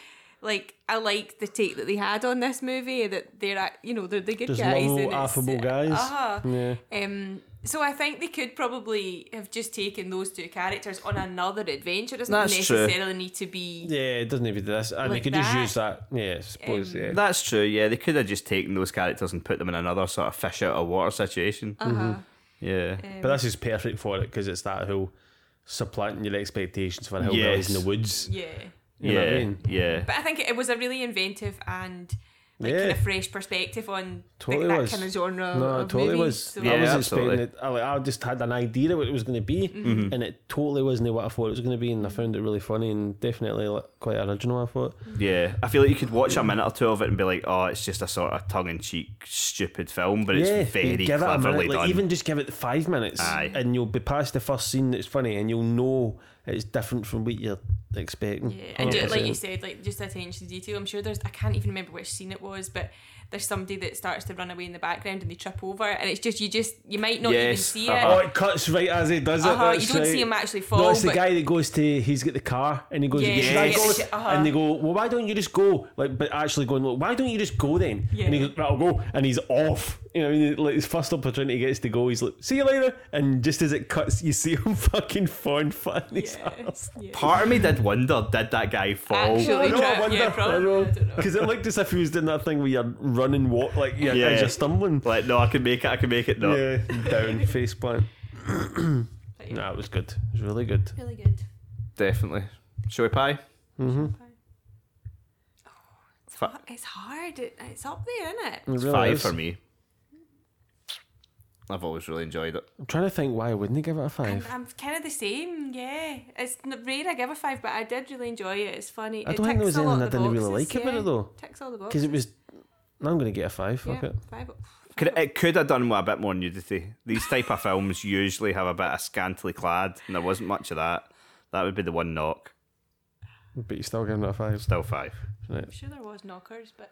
Like I like the take that they had on this movie that they're you know they're the good Just guys lovable, and it's- affable guys. Uh-huh. yeah. Um, so I think they could probably have just taken those two characters on another adventure. It doesn't That's true. necessarily need to be. Yeah, it doesn't even do this, and Like they could just use that. Yeah, I suppose. Um, yeah, That's true. Yeah, they could have just taken those characters and put them in another sort of fish out of water situation. Uh-huh. Yeah. But this is um, perfect for it because it's that whole supplanting your expectations for hillbillies Yes. in the woods. Yeah. You know yeah. what I mean? Yeah. But I think it was a really inventive and like Yeah. kind of fresh perspective on Totally like, that was. kind of genre. No, of it totally movies. was. So- Yeah, I was absolutely. expecting it. I, like, I just had an idea of what it was going to be, Mm-hmm. and it totally wasn't what I thought it was going to be. And I found it really funny and definitely like, quite original. I thought. Yeah, I feel like you could watch a minute or two of it and be like, "Oh, it's just a sort of tongue-in-cheek, stupid film," but it's yeah, very give it a cleverly minute. Like, done. even just give it five minutes, Aye. and you'll be past the first scene that's funny, and you'll know it's different from what you're expecting. Yeah, and like you said, like just attention to detail. I'm sure there's I can't even remember which scene it was, but there's somebody that starts to run away in the background and they trip over, and it's just you just you might not even see uh-huh. Oh, it cuts right as he does it. Uh-huh, that's you don't right. see him actually fall. No, it's the guy that goes to. He's got the car, and he goes. Yeah, "Should I Yes. go?" Uh-huh. And they go, "Well, why don't you just go?" Like, but actually going, "Look, why don't you just go then?" Yeah. And he goes, "Right, "I'll go," and he's off. You know, I mean, like his first opportunity he gets to go, he's like, "See you later," and just as it cuts, you see him fucking fawn fat in his yeah, ass. yeah. Part of me did wonder, did that guy fall? Actually, I know, I wonder, yeah, probably. know. I don't know. Because it looked as if he was doing that thing where you're running, walk like you're, Yeah. as you're stumbling. Like, no, I can make it. I can make it. No, Yeah, down face plant. But yeah, No, it was good. It was really good. really good. definitely. Showy pie. Mm-hmm. Fa- It's hard. It, it's up there, isn't it? It It's really five is. for me. I've always really enjoyed it. I'm trying to think why wouldn't he give it a I'm, five? I'm kind of the same. Yeah, it's n- rare I give a five, but I did really enjoy it. It's funny. I don't think there was anything I didn't really boxes, like about it though. Ticks all the Because it was. I'm going to get a five. Fuck yeah, it. five. Could it, it could have done with a bit more nudity. These type of films usually have a bit of scantily clad, and there wasn't much of that. That would be the one knock. But you're still giving it a five. Still five. I'm sure there was knockers, but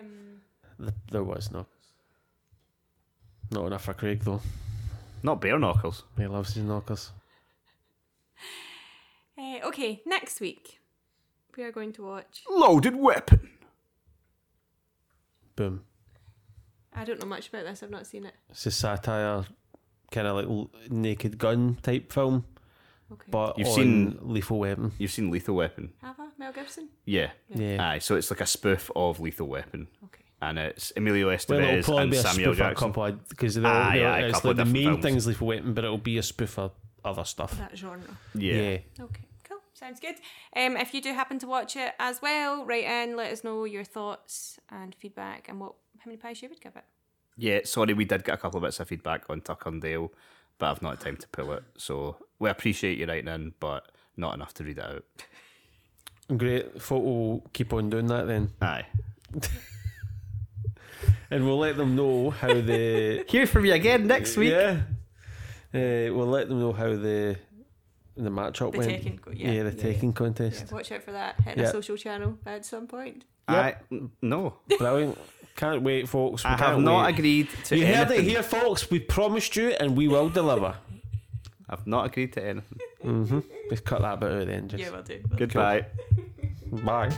um, Th- There was no. Not enough for Craig though. Not bare knuckles. He loves his knockers. uh, okay. Next week we are going to watch. Loaded weapon. Boom. I don't know much about this. I've not seen it. It's a satire, kind of like l- Naked Gun type film, Okay. but You've on seen- Lethal Weapon. You've seen Lethal Weapon. Have I? Mel Gibson. Yeah. Yeah. Aye, so it's like a spoof of Lethal Weapon. Okay. And it's Emilio Well, it'll Estevez probably and be a Samuel spoof Jackson. because they'll, Aye, they'll- a it's couple like of the main films. thing's Lethal Weapon, but it'll be a spoof of other stuff. That genre. Yeah. Okay, cool. Sounds good. Um, if you do happen to watch it as well, write in, let us know your thoughts and feedback and what how many pies you would give it. Yeah, sorry, we did get a couple of bits of feedback on Tuck and Dale, but I've not had time to pull it. So we appreciate you writing in, but not enough to read it out. Great. Photo will keep on doing that then. Aye. And we'll let them know how the Hear from you again next week. Yeah. Uh, we'll let them know how the the matchup The went. taking co- yeah, the yeah, taking Yeah, contest. watch out for that. Hit Yeah. a social channel at some point. I no, Brilliant. Can't wait, folks. We I have can't not wait. agreed to You heard it here, folks. We promised you, and we will deliver. I've not agreed to anything. mm-hmm. Just cut that bit out of the end. Just. Yeah, we'll do. Goodbye. Bye.